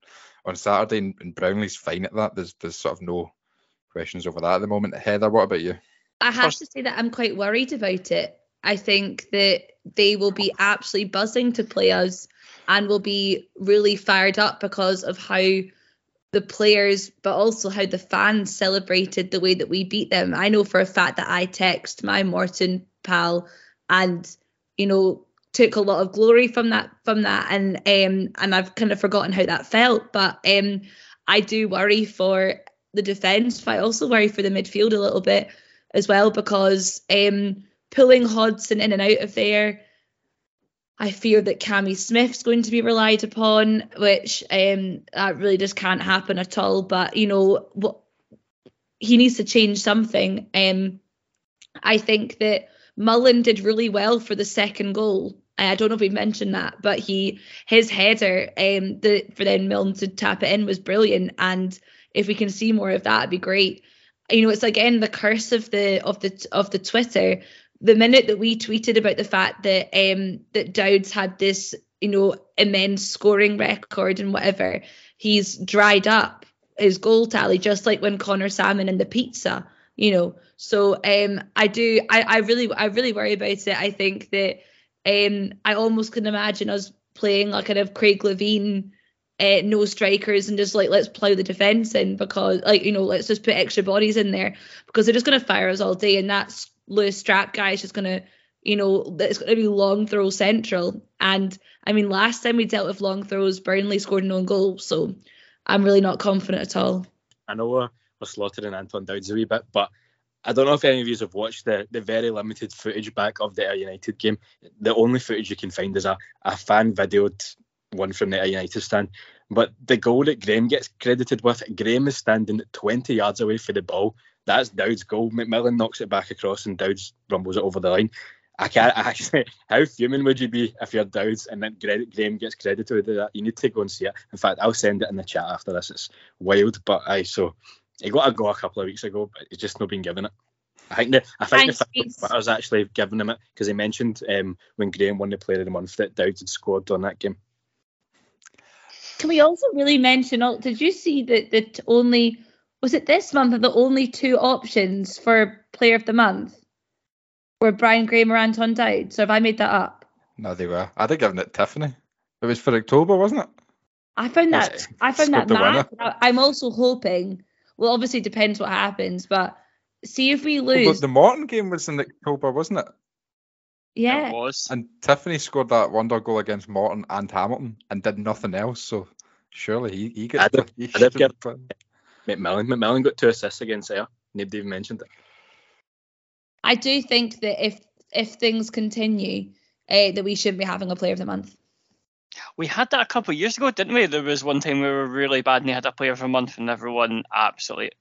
on Saturday, and, Brownlie's fine at that. There's there's sort of no questions over that at the moment. Heather, what about you? I have to say that I'm quite worried about it. I think that they will be absolutely buzzing to play us and will be really fired up because of how the players, but also how the fans celebrated the way that we beat them. I know for a fact that I text my Morton pal and you know took a lot of glory from that from that and um and I've kind of forgotten how that felt. But um I do worry for the defence, but I also worry for the midfield a little bit as well because um pulling Hodson in and out of there I fear that Cammy Smith's going to be relied upon, which um, that really just can't happen at all. But you know, what he needs to change something. Um, I think that Mullen did really well for the second goal. I don't know if we mentioned that, but he his header um the for then Milne to tap it in was brilliant. And if we can see more of that, it'd be great. You know, it's again the curse of the of the of the Twitter the minute that we tweeted about the fact that um that Dowds had this you know immense scoring record and whatever, he's dried up his goal tally just like when Connor Salmon and the pizza, you know. So um I do I I really I really worry about it. I think that um I almost can imagine us playing like kind of Craig Levein uh, no strikers and just like let's plow the defense in because like you know let's just put extra bodies in there because they're just to fire us all day and that's Lewis Strapp guy is just to, you know, it's to be long throw central. And I mean, last time we dealt with long throws, Brownlie scored no goal. So I'm really not confident at all. I know we're, we're slaughtering Anton Dowds a wee bit, but I don't know if any of you have watched the, the very limited footage back of the Ayr United game. The only footage you can find is a, a fan videoed one from the Ayr United stand. But the goal that Graham gets credited with, Graham is standing 20 yards away for the ball that's Dowd's goal. McMillan knocks it back across and Dowds rumbles it over the line. I can't actually. (laughs) How fuming would you be if you're Dowds and then Graham gets credited with that? You need to go and see it. In fact, I'll send it in the chat after this. It's wild, but I so he got a go a couple of weeks ago, but he's just not been given it. I think the I think Thanks, the was actually giving him it because he mentioned um, when Graham won the Player of the Month that Dowds had scored on that game. Can we also really mention? Did you see that that only was it this month that the only two options for player of the month were Brian Graham or Anton Dowd. So have I made that up? No, they were. I'd have given it Tiffoney. It was for October, wasn't it? I found that I found that scored the winner. mad. I'm also hoping. Well, obviously depends what happens, but see if we lose. but the Morton game was in October, wasn't it? yeah, It was. And Tiffoney scored that wonder goal against Morton and Hamilton and did nothing else. So surely he, he gets. I did- he I did get- McMillan. McMillan got two assists against there. Nobody even mentioned it. I do think that if if things continue, uh, that we shouldn't be having a player of the month. We had that a couple of years ago, didn't we? There was one time we were really bad and they had a player of the month and everyone absolutely.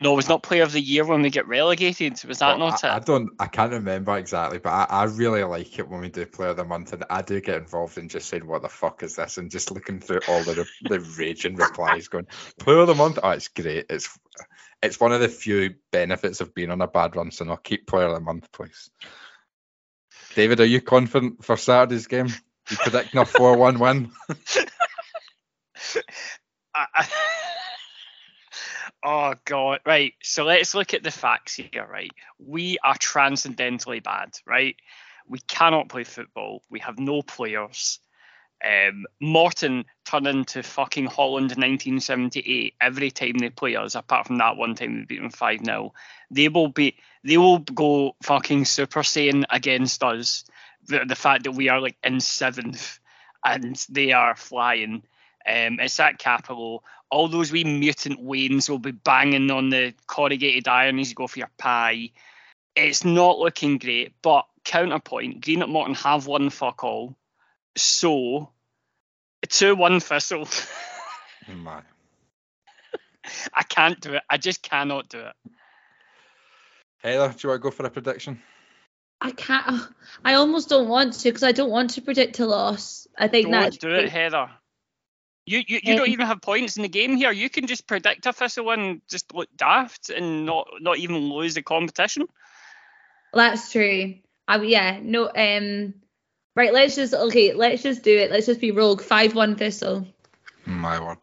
No, it was not player of the year when we get relegated. Was that Well, not I, I don't. I can't remember exactly, but I, I really like it when we do Player of the Month, and I do get involved in just saying, "What the fuck is this?" and just looking through all the the raging replies, going, "Player of the Month, oh, it's great. It's it's one of the few benefits of being on a bad run, so no, keep Player of the Month, please." David, are you confident for Saturday's game? You predicting a four-one win? Oh god! Right. So let's look at the facts here. Right. We are transcendentally bad. Right. We cannot play football. We have no players. Um, Morton turn into fucking Holland in 1978 every time they play us, apart from that one time we beat them 5 0. They will be, they will go fucking Super Saiyan against us. The, the fact that we are like in seventh and they are flying. Um, it's at Cappielow. All those wee mutant wains will be banging on the corrugated iron as you go for your pie. It's not looking great, but counterpoint, Green at Morton have won fuck all. So, 2 1 Thistle. (laughs) Man. I can't do it. I just cannot do it. Heather, do you want to go for a prediction? I can't. I almost don't want to because I don't want to predict a loss. I think Don't that's do it, Heather. You, you, you don't even have points in the game here. You can just predict a Thistle and just look daft and not not even lose the competition. That's true. I, yeah, no. Um, right. Let's just okay. Let's just do it. Let's just be rogue. Five one Thistle. My word.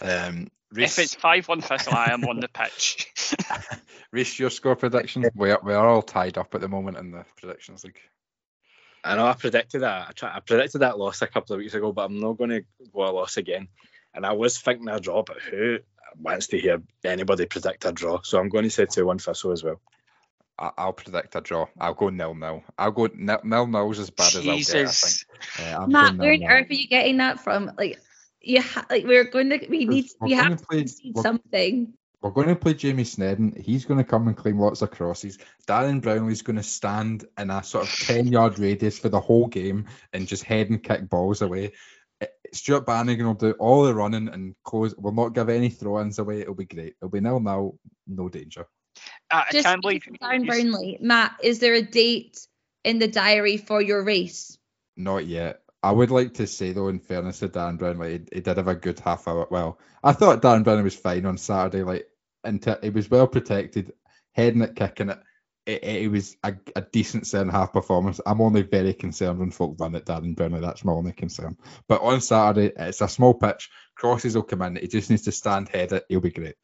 Um, If it's 5 1 Thistle, I am on the pitch. (laughs) Rhys, your score prediction? We are, we are all tied up at the moment in the predictions league. I know I predicted that. I, try, I predicted that loss a couple of weeks ago, but I'm not going to go a loss again. And I was thinking a draw, but who wants to hear anybody predict a draw? So I'm going to say 2 1 Thistle as well. I, I'll predict a draw. I'll go nil nil. I'll go nil nil nil's as bad as I'll get. I think. Jesus. Yeah, I'm Matt, where on earth are you getting that from? Like, you ha- like we're going to. We need. We're We have to play- concede we're- something. We're going to play Jamie Sneddon. He's going to come and claim lots of crosses. Darren Brownlie's going to stand in a sort of 10 yard radius for the whole game and just head and kick balls away. Eh, Stuart Bannigan will do all the running and close. Will not give any throw ins away. It'll be great. It'll be nil nil, no danger. I, I Just can't believe Darren Brownlie. Matt, is there a date in the diary for your race? Not yet. I would like to say though, in fairness to Dan Brownlie, he, he did have a good half hour. Well, I thought Dan Brownlie was fine on Saturday. Like, until he was well protected, heading it, kicking it. It, it, it was a, a decent centre half performance. I'm only very concerned when folk run at Darren Brownlie. That's my only concern. But on Saturday, it's a small pitch. Crosses will come in. He just needs to stand, head it. He'll be great.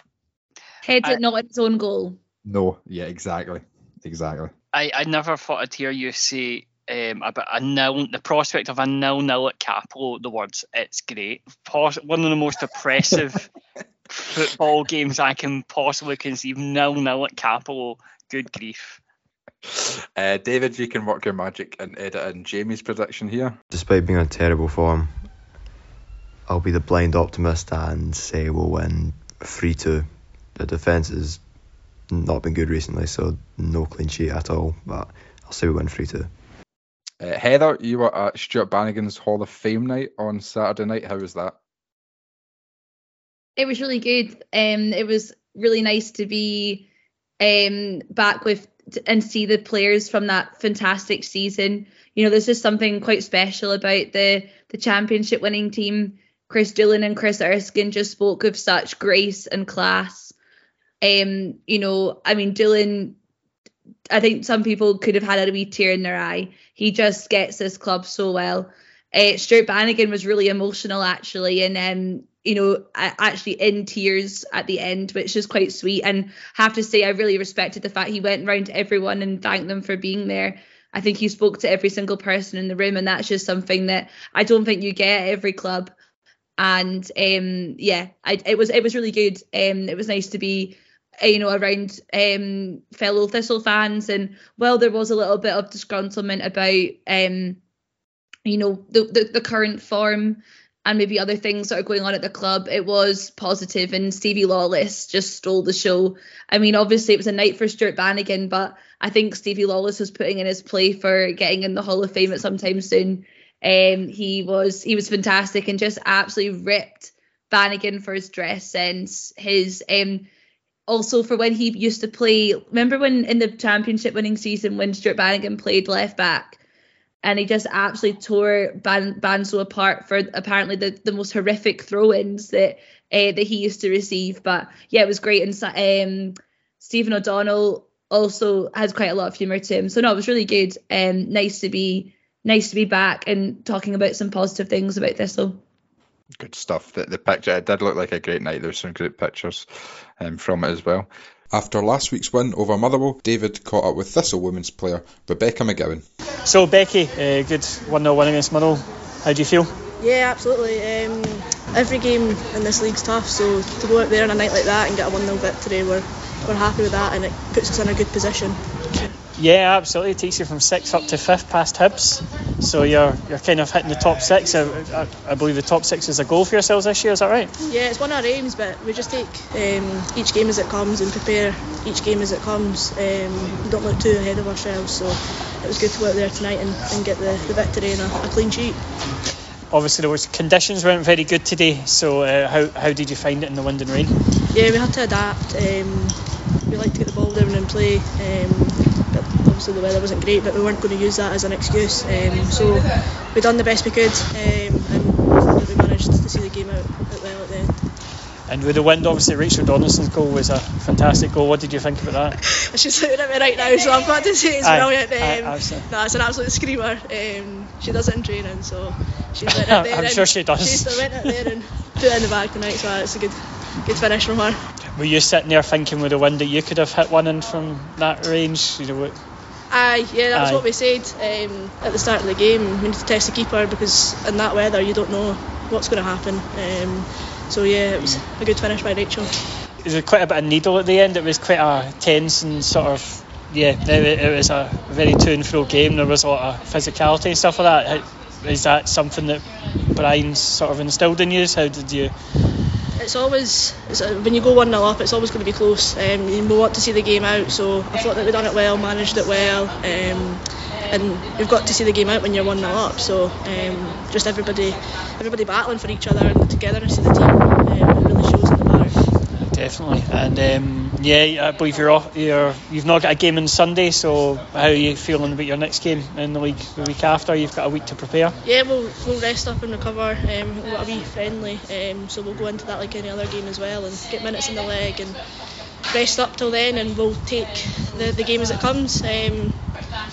Heads I- it not at his own goal. No, yeah, exactly, exactly. I, I never thought I'd hear you say um, about a nil, the prospect of a nil nil at Cappielow. The words, it's great. Pos- one of the most oppressive (laughs) football games I can possibly conceive. Nil nil at Cappielow. Good grief. Uh, David, you can work your magic and edit in Jamie's prediction here. Despite being on terrible form, I'll be the blind optimist and say we'll win 3 2. The defence has not been good recently, so no clean sheet at all, but I'll say we win 3 2. Uh, Heather, you were at Stuart Bannigan's Hall of Fame night on Saturday night. How was that? It was really good. Um, it was really nice to be um back with and see the players from that fantastic season. You know, there's just something quite special about the the championship winning team. Chris Doolan and Chris Erskine just spoke with such grace and class. Um, you know, I mean, Doolan, I think some people could have had a wee tear in their eye. He just gets this club so well. Uh, Stuart Bannigan was really emotional actually, and um, you know, actually in tears at the end, which is quite sweet. And have to say, I really respected the fact he went around to everyone and thanked them for being there. I think he spoke to every single person in the room, and that's just something that I don't think you get at every club. And um, yeah, I, it was it was really good. Um, it was nice to be you know, around um, fellow Thistle fans. And while there was a little bit of disgruntlement about, um, you know, the, the, the current form and maybe other things that are going on at the club, it was positive and Stevie Lawless just stole the show. I mean, obviously it was a night for Stuart Bannigan, but I think Stevie Lawless was putting in his play for getting in the Hall of Fame at some time soon. Um, he was he was fantastic and just absolutely ripped Bannigan for his dress sense, his um also for when he used to play. Remember when in the championship winning season when Stuart Bannigan played left back, and he just absolutely tore Ban- Banzo apart for apparently the, the most horrific throw-ins that uh, that he used to receive. But yeah, it was great. And um, Stephen O'Donnell also has quite a lot of humour to him. So no, it was really good. Um, nice to be nice to be back and talking about some positive things about Thistle good stuff. The, the picture it did look like a great night. There were some great pictures um, from it as well. After last week's win over Motherwell, David caught up with Thistle women's player Rebecca McGowan. So Becky, uh, good 1-0 win against Motherwell. How do you feel? Yeah, absolutely. Um, every game in this league's tough, so to go out there on a night like that and get a 1-0 victory, we're we're happy with that, and it puts us in a good position. Yeah, absolutely. It takes you from sixth up to fifth past Hibs. So you're you're kind of hitting the top six. I, I, I, believe the top six is a goal for yourselves this year. Is that right? Yeah, it's one of our aims, but we just take um, each game as it comes and prepare each game as it comes. Um, don't look too ahead of ourselves. So it was good to go out there tonight and, and get the, the victory and a, a clean sheet obviously there was conditions weren't very good today so uh, how, how did you find it in the wind and rain yeah we had to adapt um, we like to get the ball down and play um, obviously the weather wasn't great, but we weren't going to use that as an excuse. Um, so we done the best we could, um, and we managed to see the game out, out well at the end. And with the wind, obviously, Rachel Donaldson's goal was a fantastic goal. What did you think about that? (laughs) She's looking at me right now, so I've got to say it's brilliant. Um, no, it's an absolute screamer. Um, she does it in training, so she's went (laughs) out there. I'm sure she does. She went out there and put it in the bag tonight, so it's a good, good finish from her. Were you sitting there thinking with the wind that you could have hit one in from that range? You know, Aye, yeah, that's Aye. what we said um, at the start of the game. We need to test the keeper because in that weather you don't know what's going to happen. Um, so yeah, it was a good finish by Rachel. It was quite a bit of needle at the end. It was quite a tense and sort of yeah. It, it was a very to and fro game. There was a lot of physicality and stuff like that. Is that something that Brian's sort of instilled in you? How did you? It's always it's, uh, when you go one 0 up, it's always going to be close. Um, we want to see the game out, so I thought that we done it well, managed it well, um, and you've got to see the game out when you're one 0 up. So um, just everybody, everybody battling for each other and the togetherness of the team um, really shows in the park. Definitely, and um, yeah, I believe you're off. You're you've not got a game on Sunday, so how are you feeling about your next game in the league the week after? You've got a week to prepare. Yeah, we'll we'll rest up and recover. Um, we've got a wee friendly, um, so we'll go into that like any other game as well and get minutes in the leg and rest up till then, and we'll take the, the game as it comes. Um,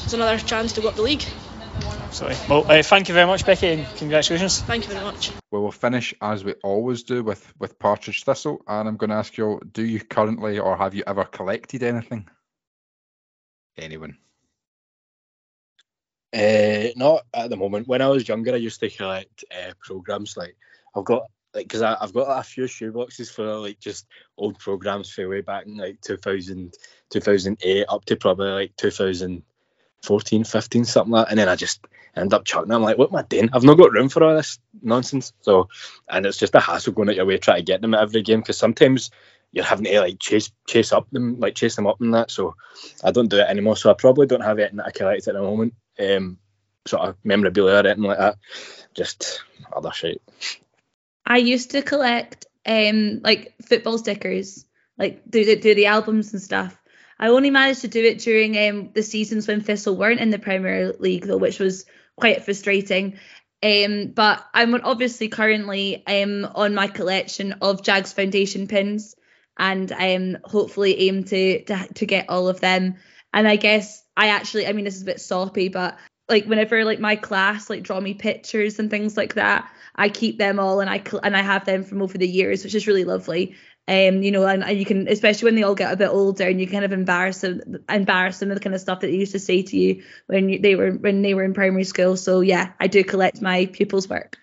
it's another chance to go up the league. Sorry. Well, uh, thank you very much, Becky, and congratulations. Thank you very much. We will finish as we always do with with Partridge Thistle, and I'm going to ask you: Do you currently, or have you ever collected anything? Anyone? Uh, not at the moment. When I was younger, I used to collect uh, programs. Like I've got like because I've got like, a few shoeboxes for like just old programs for way back in like 2000, 2008 up to probably like 2000 14, 15, something like that. And then I just end up chucking. Them. I'm like, what am I doing? I've not got room for all this nonsense. So, and it's just a hassle going out your way trying to get them at every game because sometimes you're having to like chase chase up them, like chase them up and that. So I don't do it anymore. So I probably don't have anything that I collect at the moment. Um, sort of memorabilia or anything like that. Just other shit. I used to collect um like football stickers, like do the, do the albums and stuff. I only managed to do it during um, the seasons when Thistle weren't in the Premier League, though, which was quite frustrating. Um, but I'm obviously currently um, on my collection of Jags Foundation pins, and um, hopefully aim to, to to get all of them. And I guess I actually, I mean, this is a bit soppy, but like whenever like my class like draw me pictures and things like that, I keep them all and I and I have them from over the years, which is really lovely. Um, you know, and, and you can, especially when they all get a bit older, and you kind of embarrass them, embarrass them with the kind of stuff that they used to say to you when you, they were when they were in primary school. So yeah, I do collect my pupils' work.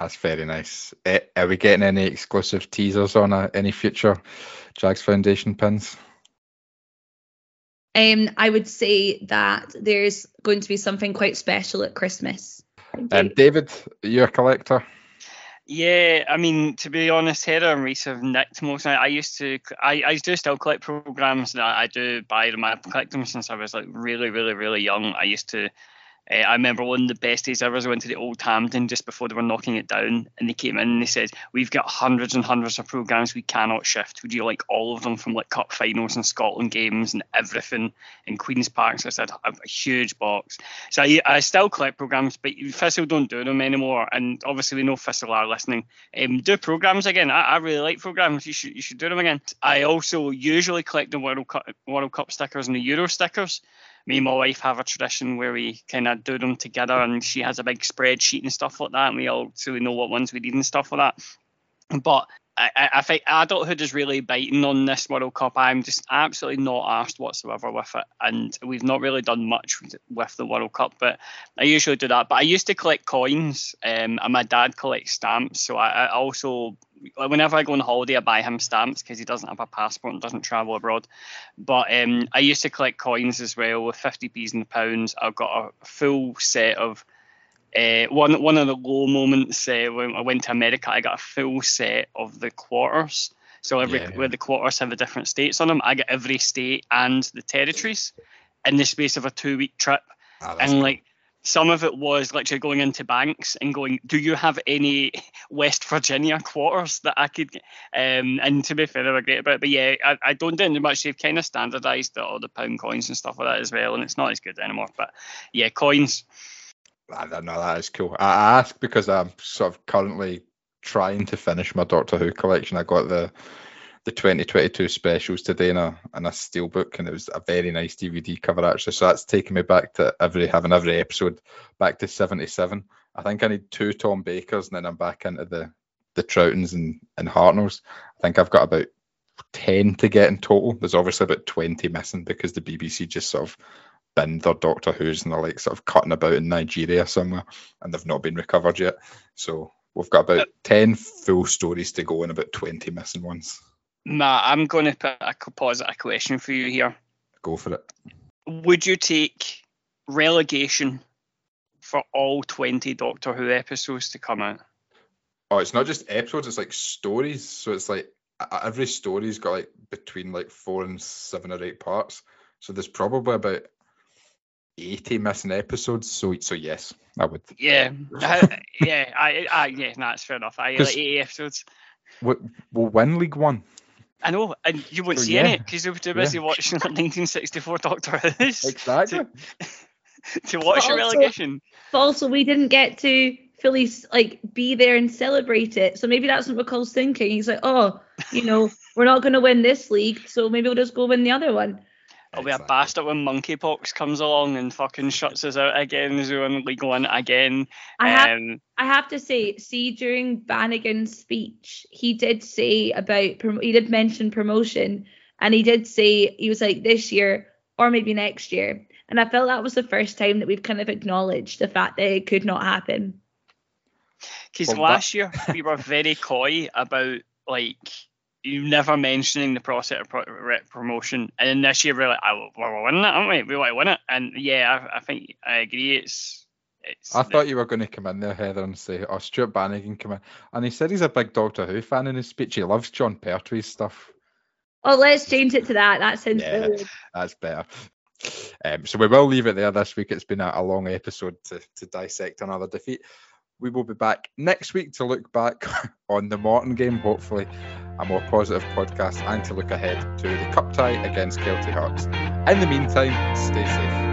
That's very nice. Eh, are we getting any exclusive teasers on uh, any future Jags Foundation pins? Um, I would say that there's going to be something quite special at Christmas. Um, David, you're a collector. Yeah, I mean, to be honest, Heather and Rhys have nicked most. I, I used to, I, I do still collect programs, and I, do buy them. I've them since I was like really, really, really young. I used to uh, I remember one of the best days ever. I went to the Old Hampden just before they were knocking it down, and they came in and they said, "We've got hundreds and hundreds of programs we cannot shift. Would you like all of them from like Cup finals and Scotland games and everything in Queens Park?" So I said, "A huge box." So I, I still collect programs, but Thistle don't do them anymore. And obviously, we know Thistle are listening. Um, do programs again. I, I really like programs. You should you should do them again. I also usually collect the World Cup World Cup stickers and the Euro stickers me and my wife have a tradition where we kind of do them together, and she has a big spreadsheet and stuff like that, and we all so we know what ones we need and stuff like that. But I, I think adulthood is really biting on this World Cup. I'm just absolutely not asked whatsoever with it, and we've not really done much with the World Cup. But I usually do that. But I used to collect coins, um, and my dad collects stamps, so I, I also whenever I go on holiday, I buy him stamps because he doesn't have a passport and doesn't travel abroad. But um, I used to collect coins as well with 50p's and pounds. I've got a full set of uh, one one of the low moments uh, when I went to America, I got a full set of the quarters. So every yeah. where the quarters have the different states on them, I get every state and the territories in the space of a two week trip. Oh, and cool. like some of it was literally going into banks and going, "Do you have any (laughs) West Virginia quarters that I could?" Get? Um, and to be fair, they were great about it. But yeah, I, I don't do much. They've kind of standardised all the pound coins and stuff like that as well, and it's not as good anymore. But yeah, coins. I don't know. That is cool. I ask because I'm sort of currently trying to finish my Doctor Who collection. I got the the 2022 specials today in a in a steelbook, and it was a very nice DVD cover actually. So that's taking me back to every having every episode back to 77. I think I need two Tom Bakers, and then I'm back into the the Troughtons and and Hartnells. I think I've got about 10 to get in total. There's obviously about 20 missing because the BBC just sort of binned their Doctor Who's and they're like sort of cutting about in Nigeria somewhere, and they've not been recovered yet. So we've got about 10 full stories to go and about 20 missing ones. Matt, I'm going to put a pause a question for you here. Go for it. Would you take relegation for all 20 Doctor Who episodes to come out? Oh, it's not just episodes, it's like stories. So it's like every story's got like between like four and seven or eight parts. So there's probably about 80 missing episodes. So so yes, I would. Yeah, I, yeah, I, I yeah, no, that's fair enough. I like 80 episodes. We'll win League One. I know, and you won't so, see yeah. any because you were too busy yeah. watching 1964 Doctor Who. (laughs) Exactly. To, to watch but also, relegation. But also, we didn't get to fully like be there and celebrate it. So maybe that's what McCall's thinking. He's like, oh, you know, we're not going to win this league, so maybe we'll just go win the other one. I'll be a bastard when monkeypox comes along and fucking shuts us out again, as we League One again. I have, um, I have to say, see, during Bannigan's speech, he did say about, he did mention promotion, and he did say, he was like, this year or maybe next year. And I felt that was the first time that we've kind of acknowledged the fact that it could not happen. Because well, last that... year we were very coy about like you never mentioning the process of pro- promotion, and then this year we're like, oh, we're winning it, aren't we? We want to win it, and yeah, I, I think I agree. It's it's. I thought you were going to come in there, Heather, and say, "Oh, Stuart Bannigan come in," and he said he's a big Doctor Who fan in his speech. He loves Jon Pertwee's stuff. Oh, let's change it to that. That sounds yeah, That's better. Um, so we will leave it there this week. It's been a, a long episode to, to dissect another defeat. We will be back next week to look back (laughs) on the Morton game, hopefully a more positive podcast, and to look ahead to the cup tie against Kelty Hearts. In the meantime, stay safe.